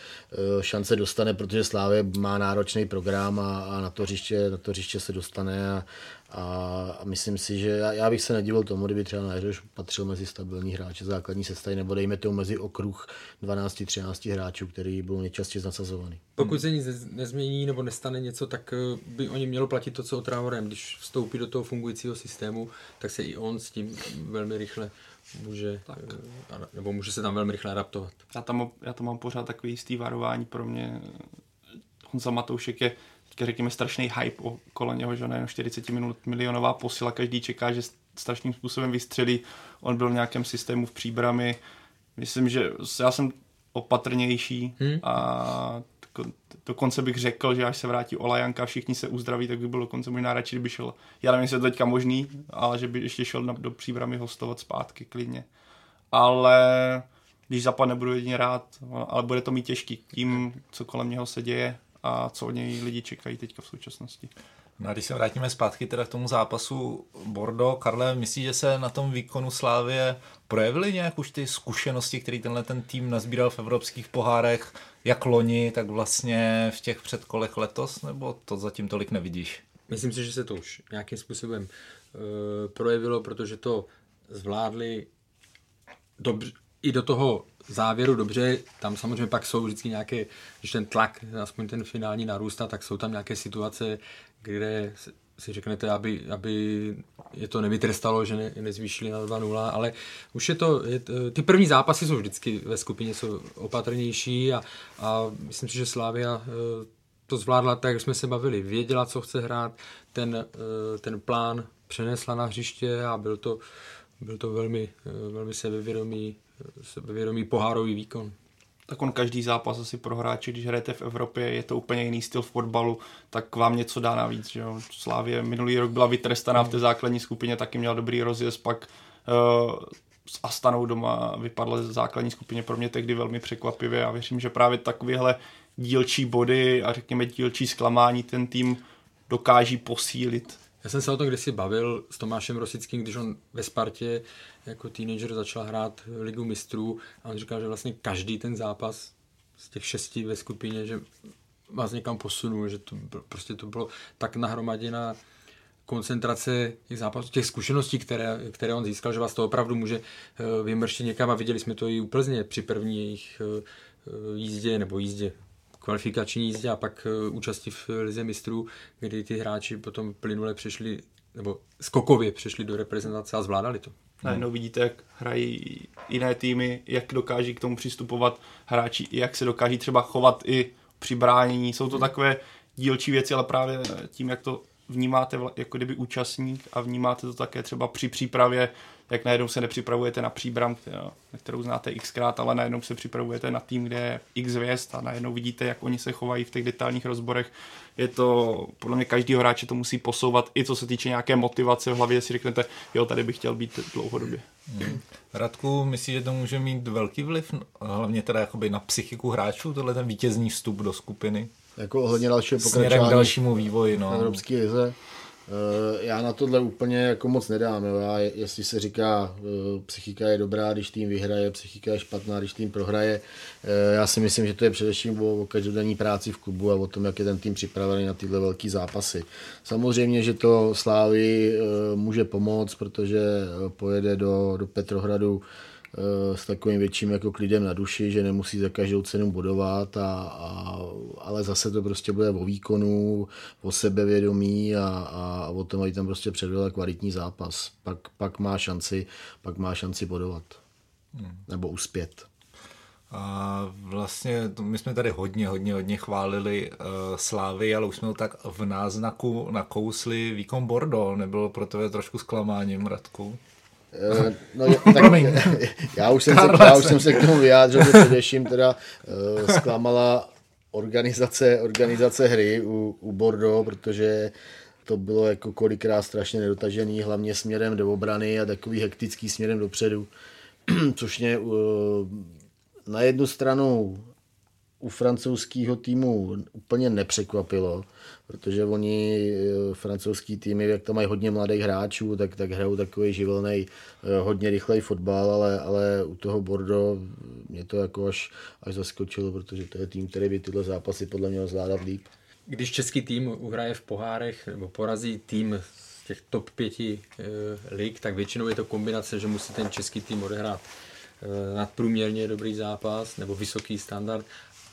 S6: uh, šance dostane, protože Slávě má náročný program a, a na, to hřiště, na to hřiště se dostane a, a myslím si, že já, já bych se nedivil tomu, kdyby třeba Náhřeš patřil mezi stabilní hráče základní sestavy, nebo dejme tomu mezi okruh 12-13 hráčů, který byl nejčastěji nasazovaný.
S5: Pokud se nic nezmění nebo nestane něco, tak eh, by oni mělo platit to, co o Traorem. Když vstoupí do toho fungujícího systému, tak se i on s tím velmi rychle může, tak. Eh, nebo může se tam velmi rychle adaptovat.
S7: Já tam, já tam mám pořád takový jistý varování pro mě. Honza Matoušek je řekněme strašný hype okolo něho, že on 40 minut milionová posila, každý čeká, že strašným způsobem vystřelí. On byl v nějakém systému v příbrami. Myslím, že já jsem opatrnější hmm. a dokonce bych řekl, že až se vrátí Olajanka, všichni se uzdraví, tak by bylo dokonce možná radši, kdyby šel. Já nevím, jestli je to teďka možný, ale že by ještě šel na, do příbramy hostovat zpátky klidně. Ale když zapadne, budu jedině rád, ale bude to mít těžký tím, co kolem něho se děje a co od něj lidi čekají teďka v současnosti.
S4: No a když se vrátíme zpátky teda k tomu zápasu Bordo, Karle, myslíš, že se na tom výkonu Slávě projevily nějak už ty zkušenosti, které tenhle ten tým nazbíral v evropských pohárech, jak loni, tak vlastně v těch předkolech letos, nebo to zatím tolik nevidíš?
S5: Myslím si, že se to už nějakým způsobem uh, projevilo, protože to zvládli dobře, i do toho závěru dobře, tam samozřejmě pak jsou vždycky nějaké, když ten tlak, aspoň ten finální narůstá, tak jsou tam nějaké situace, kde si řeknete, aby, aby je to nevytrestalo, že ne, nezvýšili na 2-0, ale už je to, je, ty první zápasy jsou vždycky ve skupině jsou opatrnější a, a myslím si, že Slávia eh, to zvládla tak, jak jsme se bavili, věděla, co chce hrát, ten, eh, ten plán přenesla na hřiště a byl to, byl to velmi, eh, velmi sebevědomý sebevědomý pohárový výkon.
S7: Tak on každý zápas asi pro hráče, když hrajete v Evropě, je to úplně jiný styl v fotbalu, tak vám něco dá navíc. Že jo? Slávě minulý rok byla vytrestaná v té základní skupině, taky měla dobrý rozjezd, pak uh, s Astanou doma vypadla ze základní skupině pro mě tehdy velmi překvapivě a věřím, že právě takovéhle dílčí body a řekněme dílčí zklamání ten tým dokáží posílit.
S5: Já jsem se o tom kdysi bavil s Tomášem Rosickým, když on ve Spartě jako teenager začal hrát ligu mistrů a on říkal, že vlastně každý ten zápas z těch šesti ve skupině, že vás někam posunul, že to bylo, prostě to bylo tak nahromaděná koncentrace těch zápasů, těch zkušeností, které, které on získal, že vás to opravdu může eh, vymrštit někam a viděli jsme to i u Plzně při první jejich eh, jízdě nebo jízdě kvalifikační jízdě a pak eh, účasti v Lize mistrů, kdy ty hráči potom plynule přešli nebo skokově přešli do reprezentace a zvládali to.
S7: Najednou vidíte, jak hrají jiné týmy, jak dokáží k tomu přistupovat hráči, jak se dokáží třeba chovat i při bránění. Jsou to takové dílčí věci, ale právě tím, jak to vnímáte jako kdyby účastník a vnímáte to také třeba při přípravě, jak najednou se nepřipravujete na příbram, kterou znáte xkrát, ale najednou se připravujete na tým, kde je x hvězd a najednou vidíte, jak oni se chovají v těch detailních rozborech. Je to, podle mě každý hráče to musí posouvat, i co se týče nějaké motivace v hlavě, si řeknete, jo, tady bych chtěl být dlouhodobě.
S4: Hmm. Radku, myslíš, že to může mít velký vliv, hlavně teda jakoby na psychiku hráčů, tohle ten vítězný vstup do skupiny?
S6: Jako ohledně dalšího
S4: pokračování. k dalšímu vývoji, no.
S6: Evropské lize. Eh, já na tohle úplně jako moc nedám. Jo. Já, jestli se říká, eh, psychika je dobrá, když tým vyhraje, psychika je špatná, když tým prohraje. Eh, já si myslím, že to je především o, o každodenní práci v klubu a o tom, jak je ten tým připravený na tyhle velké zápasy. Samozřejmě, že to Slávy může pomoct, protože pojede do, do Petrohradu s takovým větším jako klidem na duši, že nemusí za každou cenu budovat, a, a, ale zase to prostě bude o výkonu, o sebevědomí a, a, a o tom, aby tam prostě předvedl kvalitní zápas. Pak, pak má šanci, pak má šanci bodovat. Hmm. Nebo uspět.
S4: A vlastně to, my jsme tady hodně, hodně, hodně chválili uh, Slávy, ale už jsme to tak v náznaku nakousli výkon Bordo. Nebylo pro tebe trošku zklamáním, Radku?
S6: Eh, no, tak, já, už jsem se, já už jsem se k tomu vyjádřil, že především teda uh, zklamala organizace, organizace hry u, u Bordeaux, protože to bylo jako kolikrát strašně nedotažený, hlavně směrem do obrany a takový hektický směrem dopředu, což mě uh, na jednu stranu u francouzského týmu úplně nepřekvapilo, protože oni, eh, francouzský týmy, jak tam mají hodně mladých hráčů, tak, tak hrajou takový živelný, eh, hodně rychlej fotbal, ale, ale u toho Bordeaux mě to jako až, až zaskočilo, protože to je tým, který by tyhle zápasy podle mě zvládat líp.
S5: Když český tým uhraje v pohárech nebo porazí tým z těch top pěti e, lig, tak většinou je to kombinace, že musí ten český tým odehrát nadprůměrně dobrý zápas nebo vysoký standard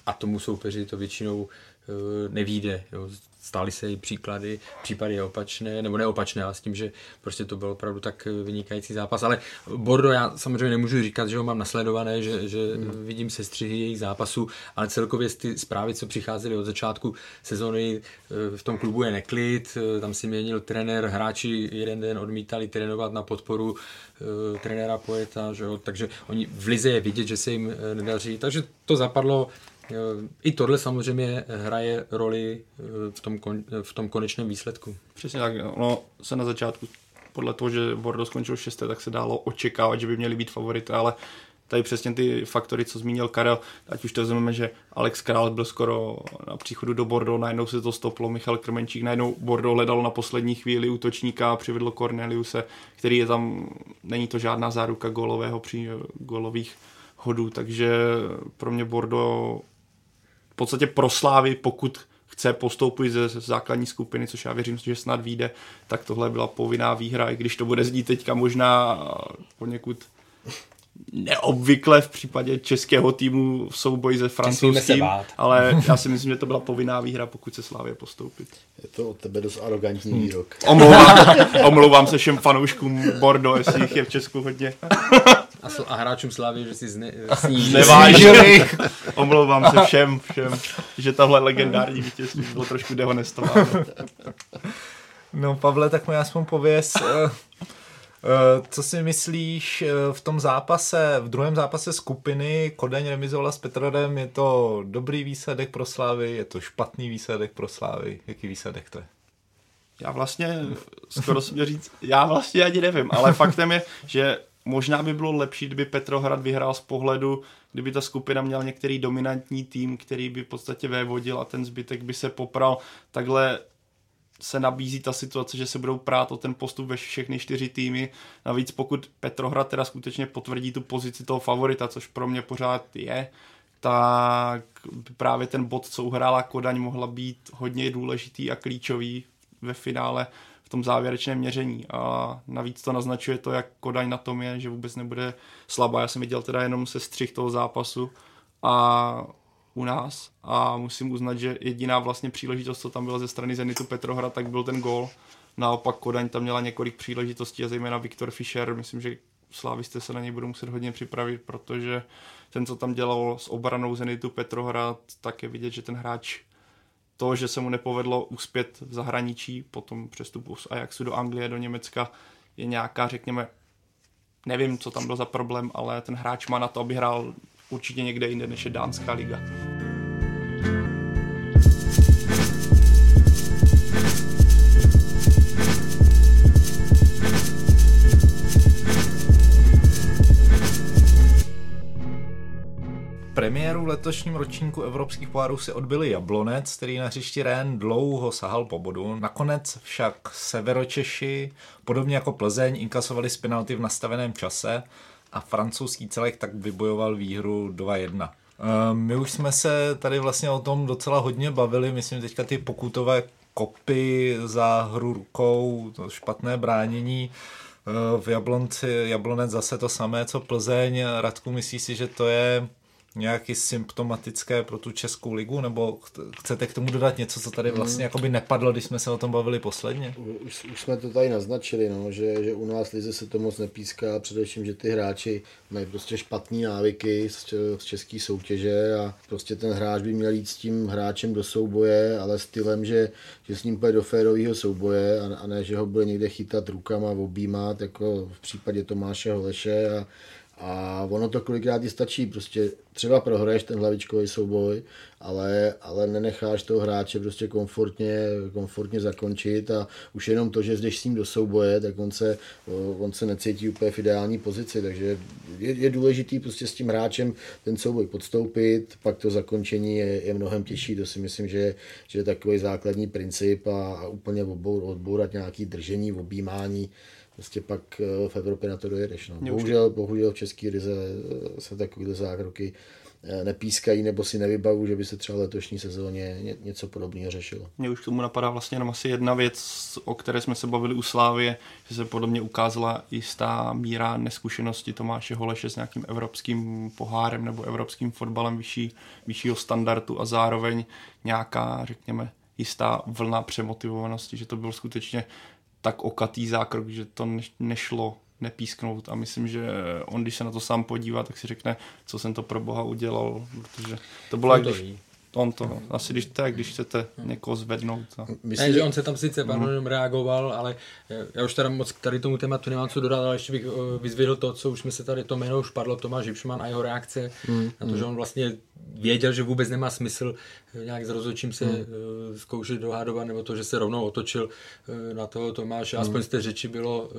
S5: a tomu soupeři to většinou e, nevíde. Jo. Stály se i příklady, případy opačné, nebo neopačné, ale s tím, že prostě to byl opravdu tak vynikající zápas. Ale Bordo, já samozřejmě nemůžu říkat, že ho mám nasledované, že, že hmm. vidím sestřihy jejich zápasů, ale celkově ty zprávy, co přicházely od začátku sezóny, v tom klubu je neklid, tam si měnil trenér, hráči jeden den odmítali trénovat na podporu trenéra Poeta, že jo? takže oni v Lize je vidět, že se jim nedaří, takže to zapadlo i tohle samozřejmě hraje roli eh, v tom, kon, v tom konečném výsledku.
S7: Přesně tak. No, se na začátku podle toho, že Bordeaux skončil šesté, tak se dálo očekávat, že by měli být favority, ale tady přesně ty faktory, co zmínil Karel, ať už to vezmeme, že Alex Král byl skoro na příchodu do Bordeaux, najednou se to stoplo, Michal Krmenčík, najednou Bordeaux hledal na poslední chvíli útočníka a přivedl Corneliuse, který je tam, není to žádná záruka golového při golových hodů, takže pro mě Bordeaux podstatě proslávy, pokud chce postoupit ze základní skupiny, což já věřím, že snad vyjde, tak tohle byla povinná výhra, i když to bude znít teďka možná poněkud neobvykle v případě českého týmu v souboji se francouzským, ale já si myslím, že to byla povinná výhra, pokud se Slávě postoupit.
S6: Je to od tebe dost arrogantní hmm. výrok.
S7: Omlouvám, omlouvám se všem fanouškům Bordeaux, jestli jich je v Česku hodně.
S5: A, sl- a hráčům Slávy, že si zne-
S7: snížili. Omlouvám se všem, všem, že tahle legendární vítězství bylo trošku dehonestováno.
S4: No Pavle, tak mi aspoň pověz, uh, co si myslíš eh, v tom zápase, v druhém zápase skupiny Kodeň remizovala s Petrodem, je to dobrý výsledek pro Slávy, je to špatný výsledek pro Slávy, jaký výsledek to je?
S7: Já vlastně, skoro si říct, já vlastně ani nevím, ale faktem je, že možná by bylo lepší, kdyby Petrohrad vyhrál z pohledu, kdyby ta skupina měla některý dominantní tým, který by v podstatě vévodil a ten zbytek by se popral. Takhle se nabízí ta situace, že se budou prát o ten postup ve všechny čtyři týmy. Navíc pokud Petrohrad teda skutečně potvrdí tu pozici toho favorita, což pro mě pořád je, tak právě ten bod, co uhrála Kodaň, mohla být hodně důležitý a klíčový ve finále v tom závěrečném měření. A navíc to naznačuje to, jak Kodaň na tom je, že vůbec nebude slabá. Já jsem viděl teda jenom se střih toho zápasu a u nás a musím uznat, že jediná vlastně příležitost, co tam byla ze strany Zenitu Petrohrad, tak byl ten gol. Naopak Kodaň tam měla několik příležitostí a zejména Viktor Fischer, myslím, že slávisté se na něj budou muset hodně připravit, protože ten, co tam dělal s obranou Zenitu Petrohrad, tak je vidět, že ten hráč to, že se mu nepovedlo uspět v zahraničí po tom přestupu z Ajaxu do Anglie, do Německa, je nějaká, řekněme, nevím, co tam byl za problém, ale ten hráč má na to, aby hrál určitě někde jinde, než je Dánská liga.
S4: Premiéru v letošním ročníku evropských pohárů si odbyli Jablonec, který na hřišti Rén dlouho sahal po bodu. Nakonec však Severočeši, podobně jako Plzeň, inkasovali z penalty v nastaveném čase a francouzský celek tak vybojoval výhru 2-1. Ehm, my už jsme se tady vlastně o tom docela hodně bavili, myslím teďka ty pokutové kopy za hru rukou, to špatné bránění. Ehm, v Jablonci, Jablonec zase to samé, co Plzeň. Radku, myslíš si, že to je nějaký symptomatické pro tu Českou ligu, nebo chcete k tomu dodat něco, co tady vlastně mm. jakoby nepadlo, když jsme se o tom bavili posledně?
S6: Už, už jsme to tady naznačili, no, že, že u nás lize se to moc nepíská, především, že ty hráči mají prostě špatné návyky z, z české soutěže a prostě ten hráč by měl jít s tím hráčem do souboje, ale stylem, že, že s ním půjde do férového souboje a, a ne, že ho bude někde chytat rukama, objímat, jako v případě Tomáše Holeše a, A ono to kolikrát i stačí, prostě třeba prohraješ ten hlavičkový souboj, ale, ale nenecháš toho hráče prostě komfortně, komfortně zakončit a už jenom to, že jdeš s ním do souboje, tak on se, on se necítí úplně v ideální pozici, takže je, je důležitý prostě s tím hráčem ten souboj podstoupit, pak to zakončení je, je mnohem těžší, to si myslím, že, že je takový základní princip a, a úplně odbourat nějaký držení, objímání, prostě pak eh, v Evropě na to dojedeš. No. Bohužel, bohužel v České ryze eh, se takovéhle zákroky eh, nepískají nebo si nevybavu, že by se třeba letošní sezóně něco podobného řešilo.
S7: Mně už k tomu napadá vlastně jenom asi jedna věc, o které jsme se bavili u Slávě, že se podobně ukázala jistá míra neskušenosti Tomáše Holeše s nějakým evropským pohárem nebo evropským fotbalem vyšší, vyššího standardu a zároveň nějaká, řekněme, jistá vlna přemotivovanosti, že to byl skutečně tak okatý zákrok, že to nešlo nepísknout. A myslím, že on, když se na to sám podívá, tak si řekne, co jsem to pro boha udělal, protože to bylo, jak když, on to, no. asi když, tak, když chcete někoho zvednout. A...
S5: Myslím, ne, že on se tam sice mm. reagoval, ale já už teda moc tady tomu tématu nemám co dodat, ale ještě bych eh, vyzvěděl to, co už jsme se tady, to jméno už padlo, Tomáš Hipšman a jeho reakce mm. na to, že on vlastně věděl, že vůbec nemá smysl eh, nějak s rozhodčím se mm. zkoušet dohádovat, nebo to, že se rovnou otočil na toho Tomáše. Mm. Aspoň z té řeči bylo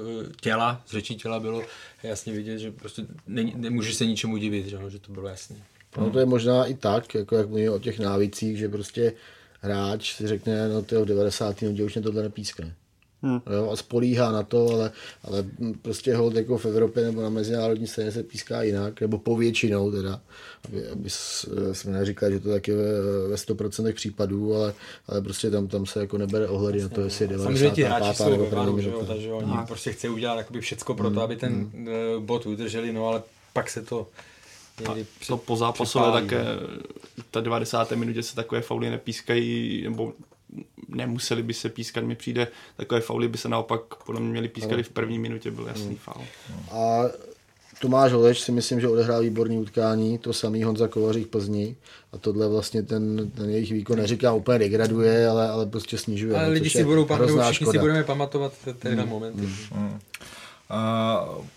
S5: těla, z řečí těla bylo jasně vidět, že prostě ne, nemůžeš se ničemu divit, že, že to bylo jasné.
S6: No to je možná i tak, jako jak mluvíme o těch návicích, že prostě hráč si řekne, no to v 90. minutě už mě tohle nepískne. Hmm. Jo, a spolíhá na to, ale, ale prostě hold jako v Evropě nebo na mezinárodní scéně se píská jinak, nebo povětšinou teda, aby, aby jsme neříkali, že to tak je ve, ve 100% případů, ale, ale prostě tam, tam se jako nebere ohledy na to, jestli je 90. nebo první
S5: minuta. Takže oni prostě chce udělat všechno pro to, hmm. aby ten hmm. bod udrželi, no ale pak se to
S7: a to po zápasové také, ta 90. minutě se takové fauly nepískají, nebo nemuseli by se pískat, mi přijde, takové fauly by se naopak podle mě měly pískat i v první minutě, byl jasný hmm. faul.
S6: A Tomáš Holeš si myslím, že odehrál výborný utkání, to samý Honza Kovařík Plzni a tohle vlastně ten, ten jejich výkon, neříkám úplně degraduje, ale, ale prostě snižuje.
S5: Ale lidi si budou pamatovat, všichni si budeme pamatovat ten hmm. moment. Hmm.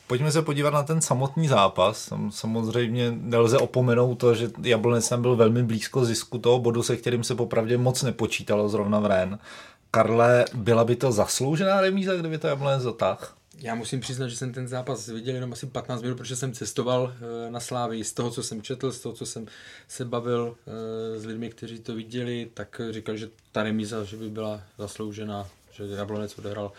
S4: Pojďme se podívat na ten samotný zápas. Samozřejmě nelze opomenout to, že Jablonec tam byl velmi blízko zisku toho bodu, se kterým se popravdě moc nepočítalo zrovna v Ren. Karle, byla by to zasloužená remíza, kdyby to Jablonec zatáh?
S5: Já musím přiznat, že jsem ten zápas viděl jenom asi 15 minut, protože jsem cestoval eh, na Slávy. Z toho, co jsem četl, z toho, co jsem se bavil eh, s lidmi, kteří to viděli, tak říkal, že ta remíza že by byla zasloužená, že Jablonec odehrál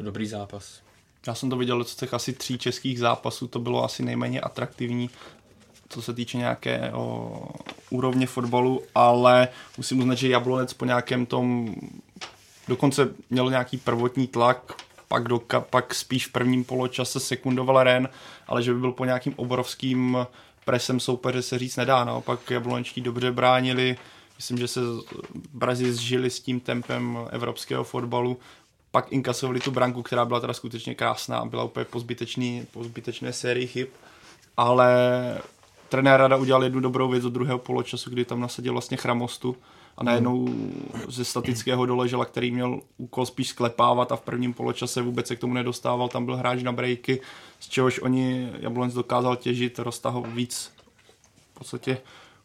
S5: dobrý zápas.
S7: Já jsem to viděl z těch asi tří českých zápasů, to bylo asi nejméně atraktivní, co se týče nějaké o, úrovně fotbalu, ale musím uznat, že Jablonec po nějakém tom dokonce měl nějaký prvotní tlak, pak, do, pak spíš v prvním poločase sekundoval Ren, ale že by byl po nějakým obrovským presem soupeře se říct nedá. Naopak Jablonečtí dobře bránili, myslím, že se Brazil zžili s tím tempem evropského fotbalu pak inkasovali tu branku, která byla teda skutečně krásná, byla úplně po, zbytečný, po zbytečné sérii chyb, ale trenér Rada udělal jednu dobrou věc do druhého poločasu, kdy tam nasadil vlastně chramostu a najednou ze statického doležela, který měl úkol spíš sklepávat a v prvním poločase vůbec se k tomu nedostával, tam byl hráč na breaky, z čehož oni Jablonec dokázal těžit, roztaho víc. V podstatě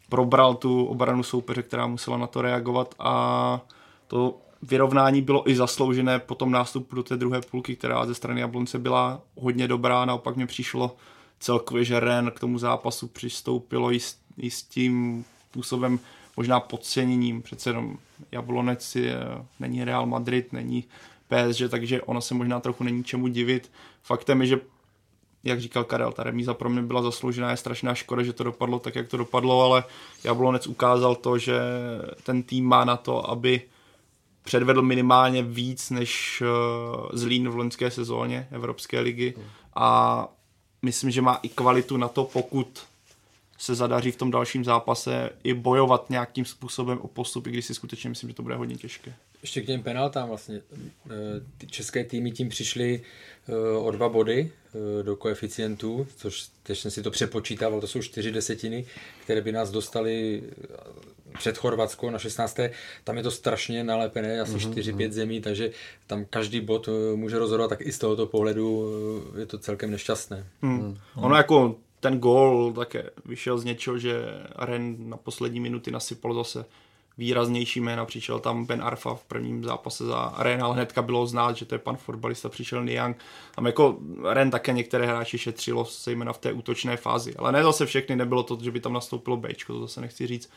S7: probral tu obranu soupeře, která musela na to reagovat a to vyrovnání bylo i zasloužené po tom nástupu do té druhé půlky, která ze strany Jablonce byla hodně dobrá, naopak mě přišlo celkově, že Ren k tomu zápasu přistoupilo i s tím způsobem možná podceněním, přece jenom Jablonec je, není Real Madrid, není PSG, takže ono se možná trochu není čemu divit. Faktem je, že jak říkal Karel, ta remíza pro mě byla zasloužená, je strašná škoda, že to dopadlo tak, jak to dopadlo, ale Jablonec ukázal to, že ten tým má na to, aby předvedl minimálně víc než uh, Zlín v loňské sezóně Evropské ligy a myslím, že má i kvalitu na to, pokud se zadaří v tom dalším zápase i bojovat nějakým způsobem o postup, i když si skutečně myslím, že to bude hodně těžké.
S5: Ještě k těm penaltám vlastně. Eh, ty české týmy tím přišly eh, o dva body do koeficientů, což teď jsem si to přepočítával, to jsou čtyři desetiny, které by nás dostali před Chorvatsko na 16. Tam je to strašně nalepené, asi mm-hmm. 4-5 mhm. zemí, takže tam každý bod eh, může rozhodovat, tak i z tohoto pohledu eh, je to celkem nešťastné.
S7: Mm. Mm. Ono jako ten gól také vyšel z něčeho, že Ren na poslední minuty nasypal zase výraznější jména. Přišel tam Ben Arfa v prvním zápase za Ren, ale hnedka bylo znát, že to je pan fotbalista, přišel Niang. Tam jako Ren také některé hráči šetřilo, zejména v té útočné fázi. Ale ne zase všechny, nebylo to, že by tam nastoupilo Bčko, to zase nechci říct.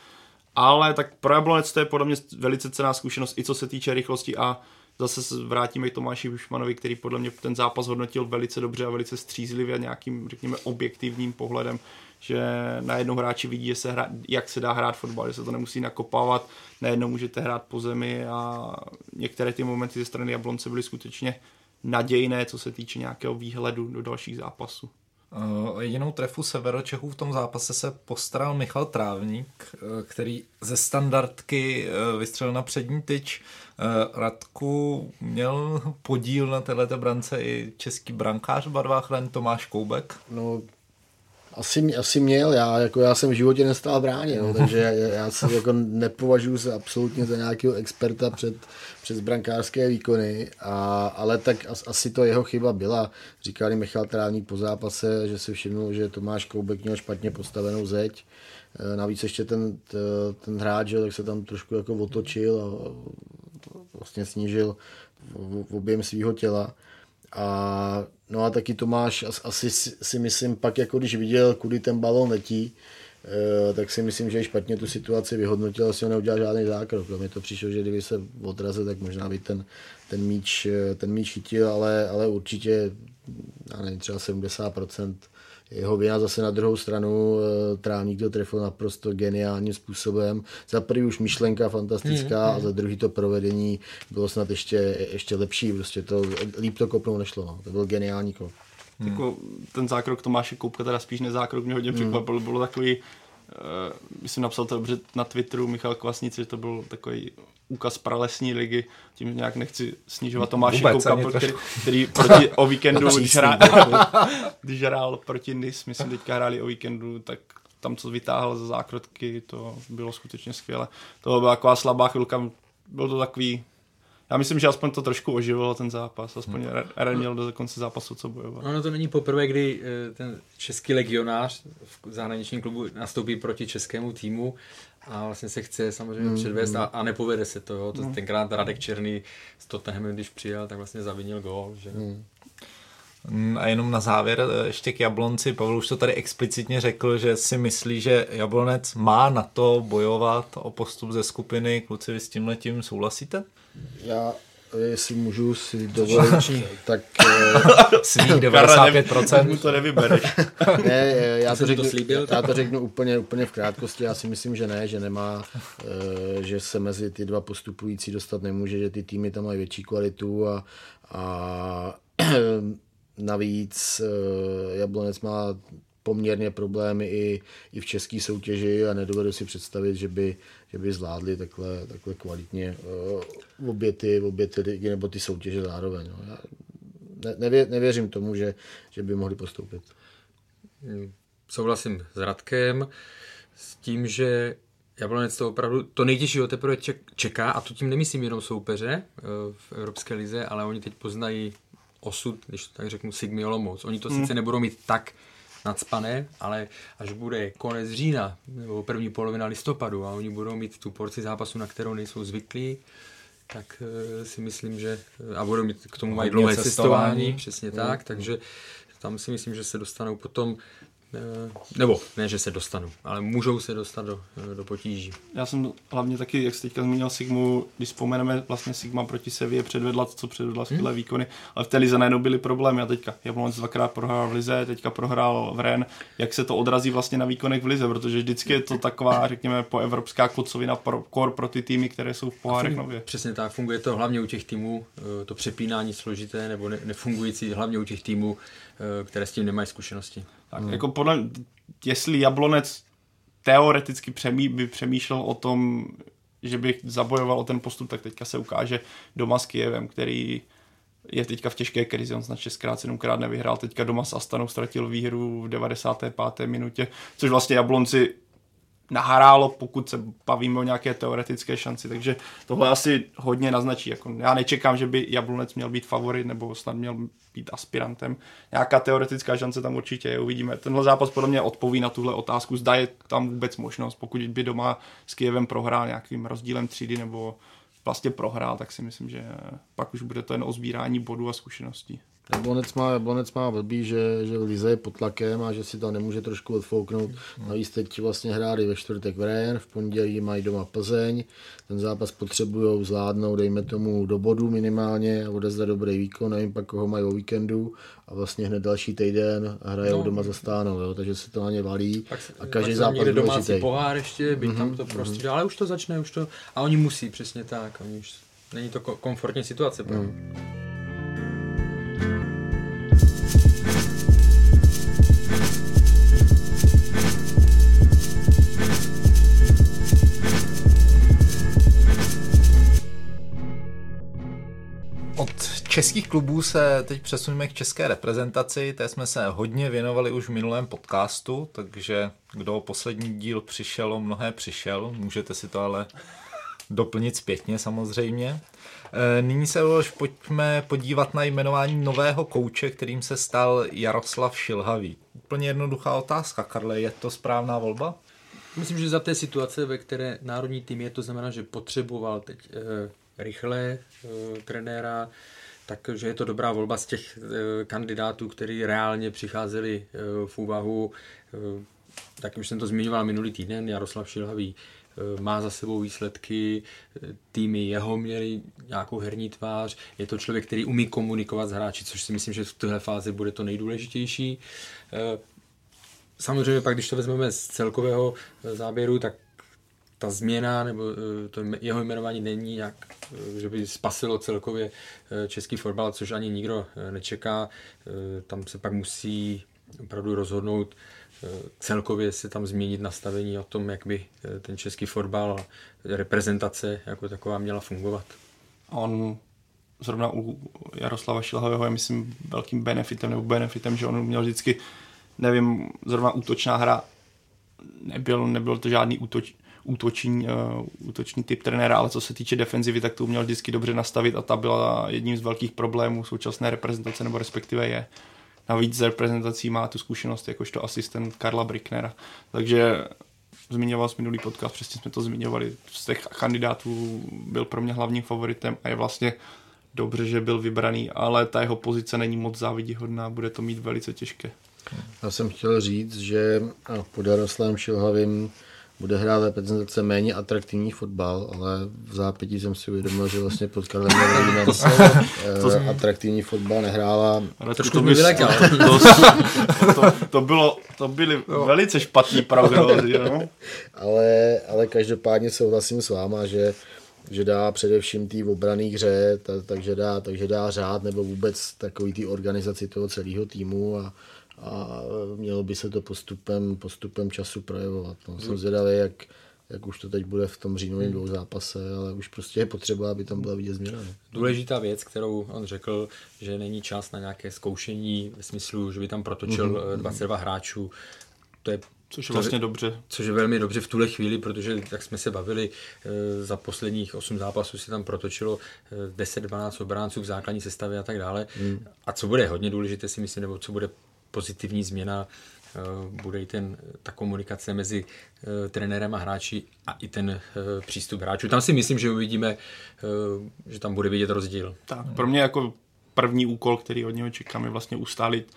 S7: Ale tak pro Jablonec to je podle mě velice cená zkušenost, i co se týče rychlosti a zase se vrátíme k Tomáši Bušmanovi, který podle mě ten zápas hodnotil velice dobře a velice střízlivě nějakým, řekněme, objektivním pohledem, že najednou hráči vidí, že se hra, jak se dá hrát fotbal, že se to nemusí nakopávat, najednou můžete hrát po zemi a některé ty momenty ze strany Jablonce byly skutečně nadějné, co se týče nějakého výhledu do dalších zápasů.
S4: Uh, jedinou trefu Severočechů v tom zápase se postaral Michal Trávník, uh, který ze standardky uh, vystřelil na přední tyč. Radku měl podíl na této brance i český brankář v barvách Tomáš Koubek.
S6: No, asi, asi měl, já, jako já jsem v životě nestál v bráně, no, takže já, já se jako nepovažuji se absolutně za nějakého experta před, přes brankářské výkony, a, ale tak as, asi to jeho chyba byla. Říkali Michal Trávník po zápase, že si všimnul, že Tomáš Koubek měl špatně postavenou zeď, e, Navíc ještě ten, ten hráč, tak se tam trošku jako otočil a vlastně snížil v objem svého těla. A no a taky Tomáš asi si myslím pak, jako když viděl, kudy ten balon letí, eh, tak si myslím, že špatně tu situaci vyhodnotil, asi ho neudělal žádný zákrok. Mně to přišlo, že kdyby se odrazil, tak možná by ten, ten, míč, eh, ten míč chytil, ale, ale určitě, já nevím, třeba 70% jeho vina zase na druhou stranu eh, Trávník to trefil naprosto geniálním způsobem. Za prvý už myšlenka fantastická mm, mm. a za druhý to provedení bylo snad ještě, ještě lepší. Prostě to líp to kopnou nešlo. No. To byl geniální kop.
S7: Hmm. Jako ten zákrok Tomáše Koupka, teda spíš nezákrok, mě hodně překvapil. Hmm. Bylo takový, myslím napsal to dobře na Twitteru Michal Kvasnic, že to byl takový úkaz pralesní ligy, tím nějak nechci snižovat Tomáše Kouka, který, který proti, o víkendu, když, hrál, když hrál proti NIS, myslím teďka hráli o víkendu, tak tam, co vytáhl za zákrotky, to bylo skutečně skvěle. To byla taková slabá chvilka, byl to takový já myslím, že aspoň to trošku oživilo ten zápas, aspoň hmm. Eren měl do konce zápasu co bojovat.
S5: No, no to není poprvé, kdy eh, ten český legionář v zahraničním klubu nastoupí proti českému týmu a vlastně se chce samozřejmě hmm. předvést a, a nepovede se to. Jo. to hmm. Tenkrát Radek Černý s Tottenhamem, když přijel, tak vlastně zavinil gól. Že? Hmm.
S4: A jenom na závěr eh, ještě k Jablonci. Pavel už to tady explicitně řekl, že si myslí, že Jablonec má na to bojovat o postup ze skupiny. Kluci, vy s tím letím souhlasíte?
S6: Já jestli můžu si dovolit, tak...
S4: Svých 95%.
S7: Mu to nevybereš.
S6: ne, já to, řeknu, já to řeknu úplně, úplně v krátkosti. Já si myslím, že ne, že nemá, eh, že se mezi ty dva postupující dostat nemůže, že ty týmy tam mají větší kvalitu a, a navíc eh, Jablonec má poměrně problémy i, i v české soutěži a nedovedu si představit, že by, že by zvládli takhle, takhle kvalitně uh, obě, ty, obě ty ligy nebo ty soutěže zároveň. No. Já ne, nevě, nevěřím tomu, že, že by mohli postoupit.
S5: Souhlasím s Radkem s tím, že Jablonec to opravdu, to nejtěžší teprve čeká, a to tím nemyslím jenom soupeře eh, v Evropské lize, ale oni teď poznají osud, když to tak řeknu, Sigmy Olomouc. Oni to hmm. sice nebudou mít tak nadspané, ale až bude konec října nebo první polovina listopadu a oni budou mít tu porci zápasu, na kterou nejsou zvyklí, tak uh, si myslím, že a budou mít k tomu mají dlouhé cestování, cestování přesně mm. tak, takže tam si myslím, že se dostanou potom Eh, nebo ne, že se dostanu, ale můžou se dostat do, eh, do potíží.
S7: Já jsem hlavně taky, jak jste teďka zmínil Sigmu, když vzpomeneme, vlastně Sigma proti Sevě předvedla, co předvedla skvělé hmm. výkony, ale v té lize najednou byly problémy a teďka Jablonec dvakrát prohrál v lize, teďka prohrál v Ren, jak se to odrazí vlastně na výkonech v lize, protože vždycky je to taková, řekněme, po evropská kocovina pro, kor pro ty týmy, které jsou v pohárech nově.
S5: Přesně tak, funguje to hlavně u těch týmů, eh, to přepínání složité nebo ne, nefungující, hlavně u těch týmů, které s tím nemají zkušenosti.
S7: Tak hmm. jako podle, jestli Jablonec teoreticky přemý, by přemýšlel o tom, že by zabojoval o ten postup, tak teďka se ukáže doma s Kijevem, který je teďka v těžké krizi, on snad šestkrát, sedmkrát nevyhrál, teďka doma s Astanou ztratil výhru v 95. minutě, což vlastně Jablonci nahrálo, pokud se bavíme o nějaké teoretické šanci, takže tohle asi hodně naznačí. Jako já nečekám, že by Jablonec měl být favorit nebo snad měl být aspirantem. Nějaká teoretická šance tam určitě je, uvidíme. Tenhle zápas podle mě odpoví na tuhle otázku, zda je tam vůbec možnost, pokud by doma s Kijevem prohrál nějakým rozdílem třídy nebo vlastně prohrál, tak si myslím, že pak už bude to jen o sbírání bodů a zkušeností.
S6: Jablonec má, Jablonec má blbý, že, že Lize je pod tlakem a že si to nemůže trošku odfouknout. Navíc teď vlastně hráli ve čtvrtek v Ren, v pondělí mají doma Plzeň. Ten zápas potřebují zvládnout, dejme tomu do bodu minimálně a odezdat dobrý výkon, nevím pak koho mají o víkendu a vlastně hned další týden hrajou no. doma za stánou, jo, takže se to na ně valí
S5: Pak,
S6: a každý
S5: pak
S6: zápas
S5: někde domácí
S6: důležitý.
S5: pohár ještě, by mm-hmm, tam
S6: Mhm,
S5: to prostě, ale už to začne, už to, a oni musí, přesně tak, oni už, není to ko- komfortní situace pro ně.
S4: Českých klubů se teď přesuneme k české reprezentaci, té jsme se hodně věnovali už v minulém podcastu, takže kdo poslední díl přišel, mnohé přišel, můžete si to ale doplnit zpětně samozřejmě. E, Nyní se už pojďme podívat na jmenování nového kouče, kterým se stal Jaroslav Šilhavý. Úplně jednoduchá otázka, Karle, je to správná volba?
S5: Myslím, že za té situace, ve které národní tým je, to znamená, že potřeboval teď e, rychle e, trenéra, takže je to dobrá volba z těch e, kandidátů, kteří reálně přicházeli e, v úvahu. E, tak už jsem to zmiňoval minulý týden, Jaroslav Šilhavý má za sebou výsledky, týmy jeho měli nějakou herní tvář, je to člověk, který umí komunikovat s hráči, což si myslím, že v téhle fázi bude to nejdůležitější. Samozřejmě pak, když to vezmeme z celkového eh, záběru, tak ta změna nebo eh, to jeho jmenování není jak, eh, že by spasilo celkově eh, český fotbal, což ani nikdo nečeká. Tam se pak musí opravdu rozhodnout celkově se tam změnit nastavení o tom, jak by ten český fotbal a reprezentace jako taková měla fungovat.
S7: On zrovna u Jaroslava Šilhavého je, myslím, velkým benefitem nebo benefitem, že on měl vždycky, nevím, zrovna útočná hra, nebyl, nebyl to žádný útoč, útoční, uh, útoční typ trenéra, ale co se týče defenzivy, tak to uměl vždycky dobře nastavit a ta byla jedním z velkých problémů současné reprezentace, nebo respektive je. Navíc z reprezentací má tu zkušenost jakožto asistent Karla Bricknera. Takže zmiňoval jsi minulý podcast, přesně jsme to zmiňovali. Z těch kandidátů byl pro mě hlavním favoritem a je vlastně dobře, že byl vybraný, ale ta jeho pozice není moc závidihodná, bude to mít velice těžké.
S6: Já jsem chtěl říct, že pod Jaroslavem Šilhavým bude hrát reprezentace méně atraktivní fotbal, ale v zápětí jsem si uvědomil, že vlastně pod Karlem Jelínem eh, atraktivní fotbal nehrála.
S7: Ale
S5: Trošku
S7: to bys-
S5: vylekal.
S7: To, to, to, bylo, to byly velice špatný prognózy, no.
S6: Ale, ale každopádně souhlasím s váma, že, že dá především té obrané hře, ta, takže, dá, takže dá řád nebo vůbec takový té organizaci toho celého týmu a, a mělo by se to postupem, postupem času projevovat. No, jsem zvědavý, jak, jak už to teď bude v tom říjnovém dvou zápase, ale už prostě je potřeba, aby tam byla vidět změna. No.
S5: Důležitá věc, kterou on řekl, že není čas na nějaké zkoušení ve smyslu, že by tam protočil mm-hmm. 22 hráčů. To je
S7: Což je vlastně dobře.
S5: Což je velmi dobře v tuhle chvíli, protože jak jsme se bavili, eh, za posledních 8 zápasů se tam protočilo eh, 10-12 obránců v základní sestavě a tak dále. Hmm. A co bude hodně důležité si myslím, nebo co bude pozitivní změna, eh, bude i ten, ta komunikace mezi eh, trenérem a hráči a i ten eh, přístup hráčů. Tam si myslím, že uvidíme, že tam bude vidět rozdíl.
S7: Tak, pro mě jako první úkol, který od něho čekám, je vlastně ustálit,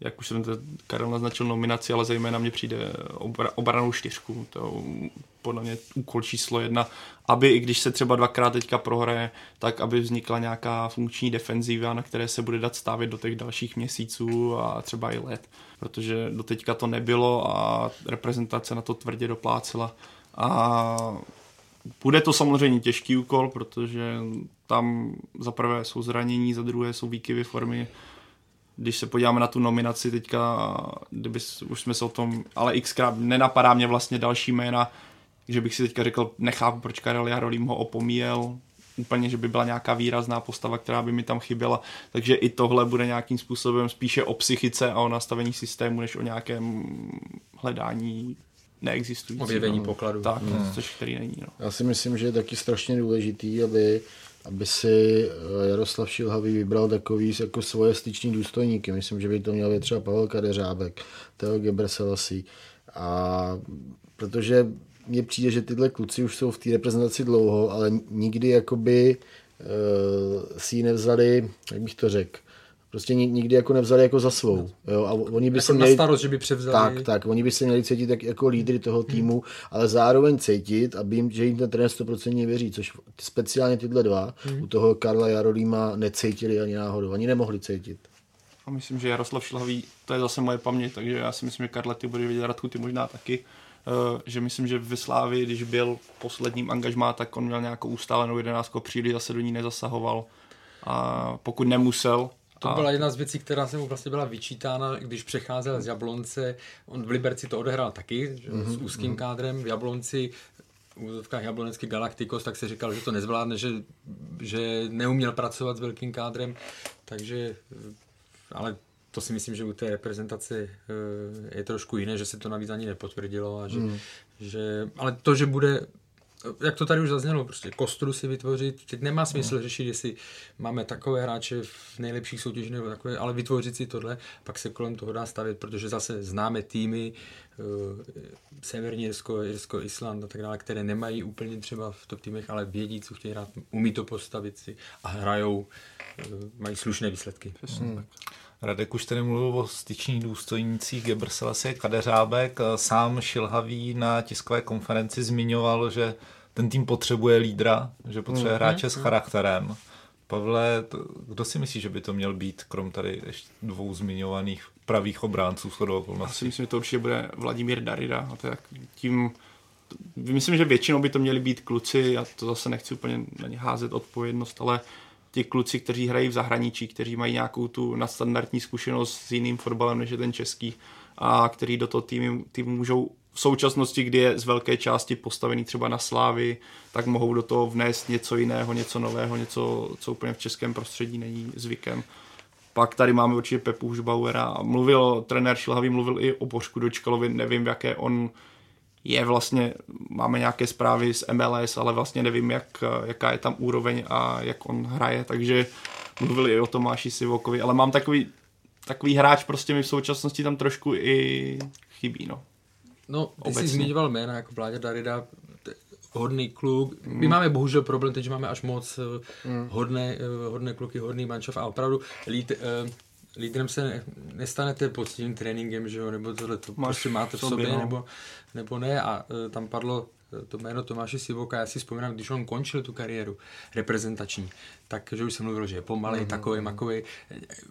S7: jak už jsem to Karel naznačil, nominaci, ale zejména mě přijde obra, obranou čtyřku. To je podle mě úkol číslo jedna, aby i když se třeba dvakrát teďka prohraje, tak aby vznikla nějaká funkční defenziva, na které se bude dát stavět do těch dalších měsíců a třeba i let. Protože doteďka to nebylo a reprezentace na to tvrdě doplácela. A bude to samozřejmě těžký úkol, protože tam za prvé jsou zranění, za druhé jsou výkyvy formy. Když se podíváme na tu nominaci teďka, kdyby už jsme se o tom, ale xkrát nenapadá mě vlastně další jména, že bych si teďka řekl, nechápu, proč Karel Jarolím ho opomíjel, úplně, že by byla nějaká výrazná postava, která by mi tam chyběla. Takže i tohle bude nějakým způsobem spíše o psychice a o nastavení systému, než o nějakém hledání neexistující.
S5: Objevení
S7: no.
S5: pokladu.
S7: Tak, hmm. což který není. No.
S6: Já si myslím, že je taky strašně důležitý, aby, aby si eh, Jaroslav Šilhavý vybral takový jako svoje styční důstojníky. Myslím, že by to měl být třeba Pavel Kadeřábek, Teo Gebrselassie. A protože mně přijde, že tyhle kluci už jsou v té reprezentaci dlouho, ale nikdy jakoby uh, si ji nevzali, jak bych to řekl, prostě nikdy jako nevzali jako za svou. Jo? A oni by
S5: jako
S6: se
S5: měli, na starost, že by převzali.
S6: Tak, tak, oni by se měli cítit tak jako lídry toho týmu, hmm. ale zároveň cítit, aby jim, že jim ten trenér 100% věří, což speciálně tyhle dva, hmm. u toho Karla Jarolíma necítili ani náhodou, ani nemohli cítit.
S7: A myslím, že Jaroslav Šilhavý, to je zase moje paměť, takže já si myslím, že Karla ty bude vidět, Radku ty možná taky, uh, že myslím, že v Slávii, když byl posledním angažmá, tak on měl nějakou ustálenou jedenáctku, příliš zase do ní nezasahoval. A pokud nemusel,
S5: to byla jedna z věcí, která se mu vlastně byla vyčítána, když přecházel z Jablonce. On v Liberci to odehrál taky, mm-hmm. s úzkým mm-hmm. kádrem. V Jablonci v úzovkách Jablonecký Galacticos, tak se říkal, že to nezvládne, že, že neuměl pracovat s velkým kádrem, takže ale to si myslím, že u té reprezentace eh, je trošku jiné, že se to navíc ani nepotvrdilo. A že, mm. že, ale to, že bude jak to tady už zaznělo, prostě kostru si vytvořit, teď nemá smysl no. řešit, jestli máme takové hráče v nejlepších soutěžích nebo takové, ale vytvořit si tohle, pak se kolem toho dá stavit, protože zase známe týmy, uh, Severní Jirsko, Jirsko, Island a tak dále, které nemají úplně třeba v top týmech, ale vědí, co chtějí hrát, umí to postavit si a hrajou, uh, mají slušné výsledky. Hmm.
S4: Radek už tady mluvil o styčních důstojnících Gebrselassie Kadeřábek. Sám Šilhavý na tiskové konferenci zmiňoval, že ten tým potřebuje lídra, že potřebuje mm, hráče s charakterem. Pavle, kdo si myslí, že by to měl být, krom tady ještě dvou zmiňovaných pravých obránců s
S7: Já si myslím, že to určitě bude Vladimír Darida. A to jak tím, myslím, že většinou by to měli být kluci, já to zase nechci úplně na ně házet odpovědnost, ale ti kluci, kteří hrají v zahraničí, kteří mají nějakou tu nadstandardní zkušenost s jiným fotbalem než je ten český a který do toho týmu, týmu můžou v současnosti, kdy je z velké části postavený třeba na slávy, tak mohou do toho vnést něco jiného, něco nového, něco, co úplně v českém prostředí není zvykem. Pak tady máme určitě Pepu Hušbauera. Mluvil, trenér Šilhavý mluvil i o Božku Dočkalovi, nevím, v jaké on je vlastně, máme nějaké zprávy z MLS, ale vlastně nevím, jak, jaká je tam úroveň a jak on hraje, takže mluvili i o Tomáši Sivokovi, ale mám takový, takový hráč prostě mi v současnosti tam trošku i chybí, no.
S5: No, ty Obecně. jsi zmiňoval jména jako Vláďa Darida, hodný kluk. My mm. máme bohužel problém teď, že máme až moc mm. hodné, eh, hodné kluky, hodný mančov a opravdu lít, uh, lídrem se nestanete pod tím tréninkem, že jo, nebo tohle to Máš prostě máte v sobě, no. nebo, nebo ne a uh, tam padlo to jméno Tomáše Sivoka, já si vzpomínám, když on končil tu kariéru reprezentační, takže už jsem mluvil, že je pomalý, mm-hmm. takový, makový.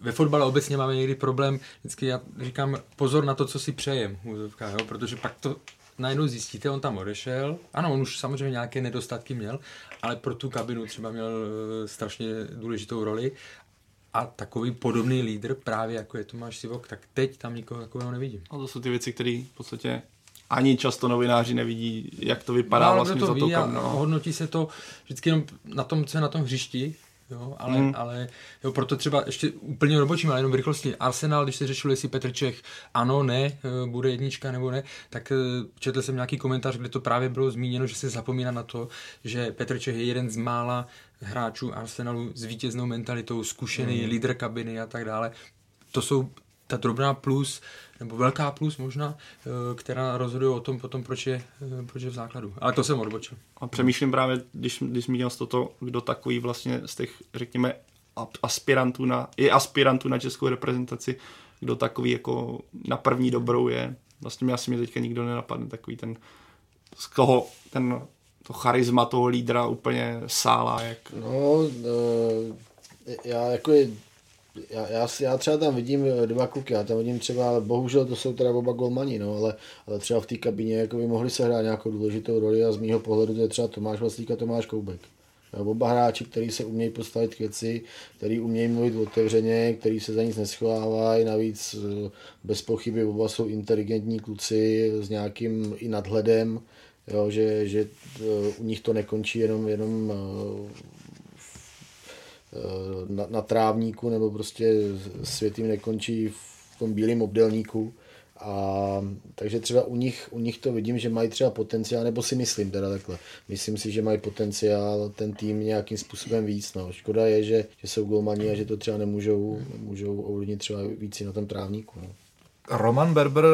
S5: Ve fotbale obecně máme někdy problém, vždycky já říkám pozor na to, co si přejem, jo, protože pak to najednou zjistíte, on tam odešel, ano, on už samozřejmě nějaké nedostatky měl, ale pro tu kabinu třeba měl eh, strašně důležitou roli a takový podobný lídr, právě jako je Tomáš Sivok, tak teď tam nikoho takového nevidím.
S7: A to jsou ty věci, které v podstatě ani často novináři nevidí, jak to vypadá no, vlastně
S5: to
S7: za to
S5: no. hodnotí se to vždycky jenom na tom, co je na tom hřišti, Jo, ale, mm. ale jo, proto třeba ještě úplně robočím, ale jenom v rychlosti. Arsenal, když se řešilo, jestli Petr Čech ano, ne, eh, bude jednička nebo ne, tak eh, četl jsem nějaký komentář, kde to právě bylo zmíněno, že se zapomíná na to, že Petr Čech je jeden z mála hráčů Arsenalu s vítěznou mentalitou, zkušený mm. lídr kabiny a tak dále. To jsou ta drobná plus, nebo velká plus možná, eh, která rozhoduje o tom potom, proč je, eh, proč je v základu. Ale to jsem odbočil.
S7: A přemýšlím právě, když, když zmínil jsi toto, kdo takový vlastně z těch, řekněme, aspirantů na, je aspirantů na českou reprezentaci, kdo takový jako na první dobrou je. Vlastně mě asi mě teďka nikdo nenapadne, takový ten, z koho ten to charisma toho lídra úplně sála. Jak...
S6: No, eh, já jako je, já, já, já, třeba tam vidím eh, dva kluky, já tam vidím třeba, bohužel to jsou teda oba golmani, no, ale, ale třeba v té kabině jako by mohli sehrát nějakou důležitou roli a z mýho pohledu to je třeba Tomáš Vlastík a Tomáš Koubek. Oba hráči, kteří se umějí postavit k věci, který umějí mluvit otevřeně, který se za nic neschovávají, navíc eh, bez pochyby oba jsou inteligentní kluci s nějakým i nadhledem, jo, že, že eh, u nich to nekončí jenom, jenom na, na trávníku nebo prostě svět jim nekončí v tom bílém obdelníku, A takže třeba u nich, u nich to vidím, že mají třeba potenciál, nebo si myslím teda takhle. Myslím si, že mají potenciál ten tým nějakým způsobem víc. No. Škoda je, že, že jsou golmani a že to třeba nemůžou, nemůžou ovlivnit třeba víc na tom trávníku. No.
S4: Roman Berber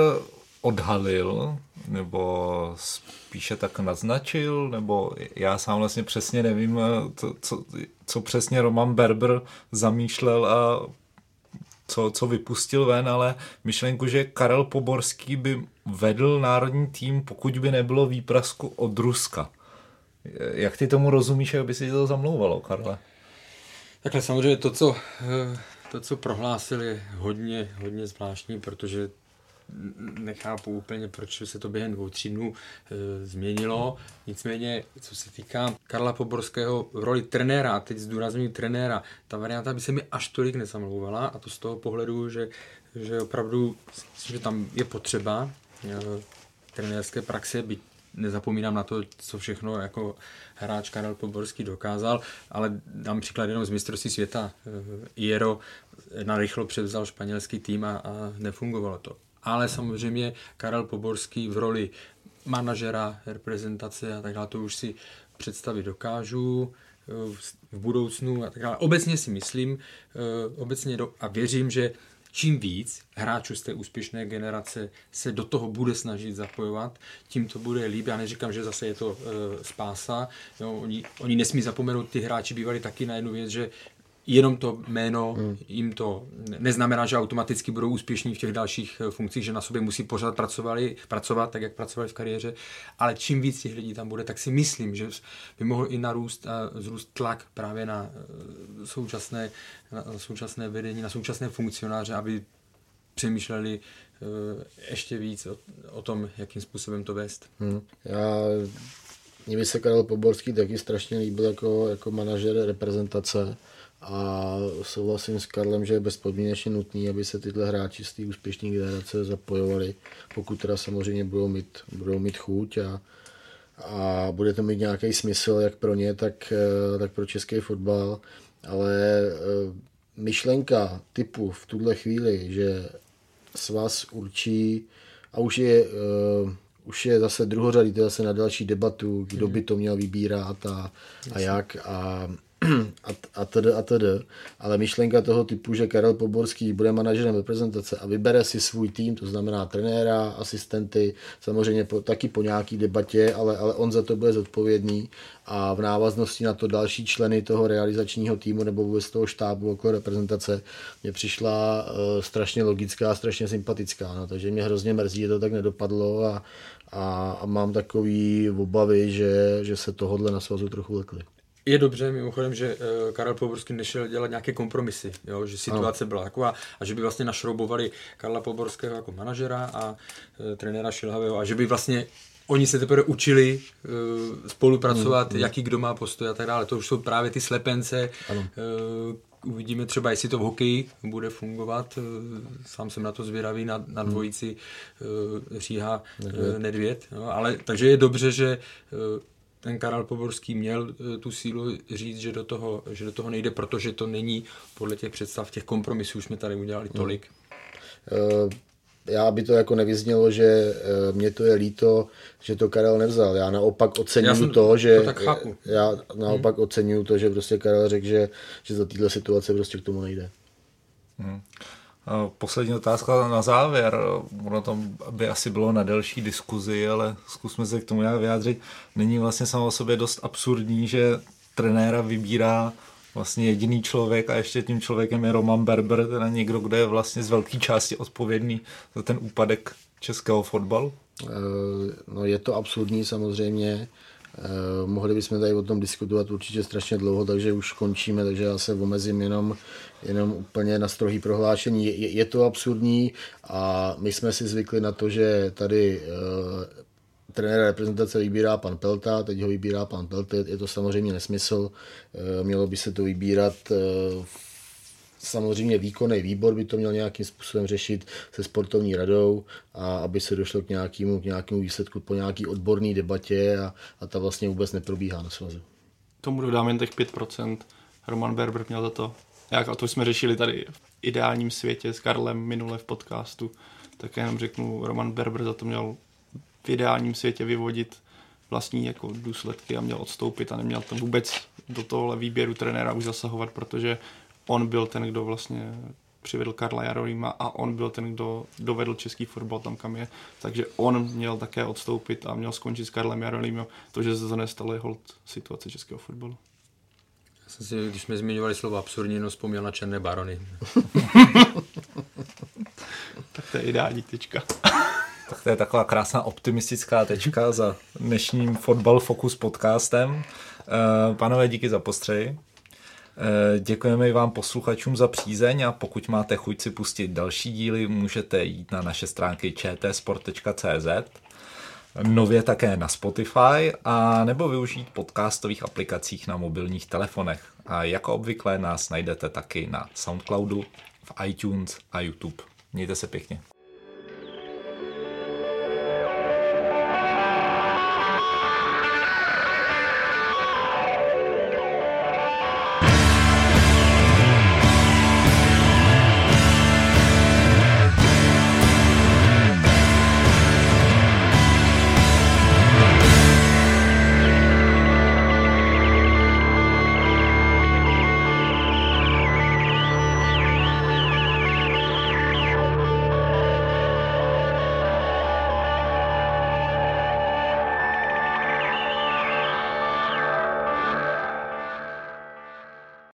S4: odhalil, nebo spíše tak naznačil, nebo já sám vlastně přesně nevím, to, co, co přesně Roman Berber zamýšlel a co, co vypustil ven, ale myšlenku, že Karel Poborský by vedl národní tým, pokud by nebylo výprasku od Ruska. Jak ty tomu rozumíš, jak by si to zamlouvalo, Karle?
S5: Takhle samozřejmě to, co, to, co prohlásil, je hodně, hodně zvláštní, protože nechápu úplně, proč se to během dvou, tří dnů e, změnilo. Nicméně, co se týká Karla Poborského v roli trenéra, teď zdůraznuju trenéra, ta varianta by se mi až tolik nezamlouvala a to z toho pohledu, že, že opravdu že tam je potřeba e, trenérské praxe, byť nezapomínám na to, co všechno jako hráč Karel Poborský dokázal, ale dám příklad jenom z mistrovství světa. E, Jero narychlo převzal španělský tým a, a nefungovalo to ale samozřejmě Karel Poborský v roli manažera, reprezentace a tak dále, to už si představit dokážu eh, v budoucnu a tak dále. Obecně si myslím eh, obecně do, a věřím, že čím víc hráčů z té úspěšné generace se do toho bude snažit zapojovat, tím to bude líp. Já neříkám, že zase je to e, spása. Jo, oni, oni nesmí zapomenout, ty hráči bývali taky na jednu věc, že jenom to jméno hmm. jim to neznamená, že automaticky budou úspěšní v těch dalších eh, funkcích, že na sobě musí pořád pracovali, pracovat, tak jak pracovali v kariéře, ale čím víc těch lidí tam bude, tak si myslím, že by mohl i narůst a zrůst tlak právě na eh, současné, na současné vedení, na současné funkcionáře, aby přemýšleli eh, ještě víc o, o tom, jakým způsobem to vést.
S6: Hmm. Já mně by se Karel Poborský taky strašně líbil jako, jako manažer reprezentace a souhlasím s Karlem, že je bezpodmínečně nutný, aby se tyhle hráči z té úspěšné generace zapojovali, pokud teda samozřejmě budou mít, budou mít chuť a, a bude to mít nějaký smysl jak pro ně, tak, eh, tak pro český fotbal, ale eh, myšlenka typu v tuhle chvíli, že svaz určí a už je, uh, už je zase druhořadý, to je zase na další debatu, kdo by to měl vybírat a, a jak a a, td. a td. Ale myšlenka toho typu, že Karel Poborský bude manažerem reprezentace a vybere si svůj tým, to znamená trenéra, asistenty, samozřejmě po, taky po nějaký debatě, ale, ale on za to bude zodpovědný a v návaznosti na to další členy toho realizačního týmu nebo vůbec toho štábu okolo reprezentace mě přišla uh, strašně logická strašně sympatická. No, takže mě hrozně mrzí, že to tak nedopadlo a, a, a mám takový obavy, že, že se tohodle na svazu trochu lekli.
S5: Je dobře mimochodem, že uh, Karel Poborský nešel dělat nějaké kompromisy, jo? že situace byla taková a že by vlastně našroubovali Karla Poborského jako manažera a uh, trenéra Šilhavého a že by vlastně oni se teprve učili uh, spolupracovat, hmm, jaký kdo má postoj a tak dále. To už jsou právě ty slepence. Ano. Uh, uvidíme třeba, jestli to v hokeji bude fungovat. Sám jsem na to zvědavý, na, na hmm. dvojici uh, Říha Nedvěd. Nedvěd no, ale, takže je dobře, že ten Karel Poborský měl eh, tu sílu říct, že do toho, že do toho nejde, protože to není podle těch představ, těch kompromisů už jsme tady udělali hmm. tolik.
S6: Hmm. Já by to jako nevyznělo, že eh, mě to je líto, že to Karel nevzal. Já naopak oceňuju to, že
S5: to tak chápu.
S6: já naopak hmm. oceňuju to, že prostě Karel řekl, že, že za této situace prostě k tomu nejde.
S4: Hmm. Poslední otázka na závěr. Ono to by asi bylo na delší diskuzi, ale zkusme se k tomu nějak vyjádřit. Není vlastně samo o sobě dost absurdní, že trenéra vybírá vlastně jediný člověk a ještě tím člověkem je Roman Berber, teda někdo, kdo je vlastně z velké části odpovědný za ten úpadek českého fotbalu?
S6: Eh, no je to absurdní samozřejmě. Eh, mohli bychom tady o tom diskutovat určitě strašně dlouho, takže už končíme, takže já se omezím jenom, jenom úplně na strohý prohlášení. Je, je to absurdní a my jsme si zvykli na to, že tady uh, trenéra reprezentace vybírá pan Pelta, teď ho vybírá pan Pelta, je to samozřejmě nesmysl, uh, mělo by se to vybírat uh, Samozřejmě výkonný výbor by to měl nějakým způsobem řešit se sportovní radou a aby se došlo k nějakému, k nějakému výsledku po nějaký odborné debatě a, a ta vlastně vůbec neprobíhá na svazu.
S7: Tomu dodám jen těch 5%. Roman Berber měl za to. Jak, a to jsme řešili tady v ideálním světě s Karlem minule v podcastu. tak jenom řeknu, Roman Berber za to měl v ideálním světě vyvodit vlastní jako důsledky a měl odstoupit a neměl tam vůbec do tohohle výběru trenéra už zasahovat, protože on byl ten, kdo vlastně přivedl Karla Jarolíma a on byl ten, kdo dovedl český fotbal tam, kam je. Takže on měl také odstoupit a měl skončit s Karlem Jarolímem. To, že se to nestalo, je hold situace českého fotbalu.
S5: Já jsem si, když jsme zmiňovali slovo absurdní, no vzpomněl na Černé barony.
S7: tak to je ideální tečka.
S4: tak to je taková krásná optimistická tečka za dnešním Fotbal Focus podcastem. Eh, Panové, díky za postřehy. Eh, děkujeme i vám posluchačům za přízeň a pokud máte chuť si pustit další díly, můžete jít na naše stránky čtsport.cz nově také na Spotify a nebo využít podcastových aplikacích na mobilních telefonech. A jako obvykle nás najdete taky na Soundcloudu, v iTunes a YouTube. Mějte se pěkně.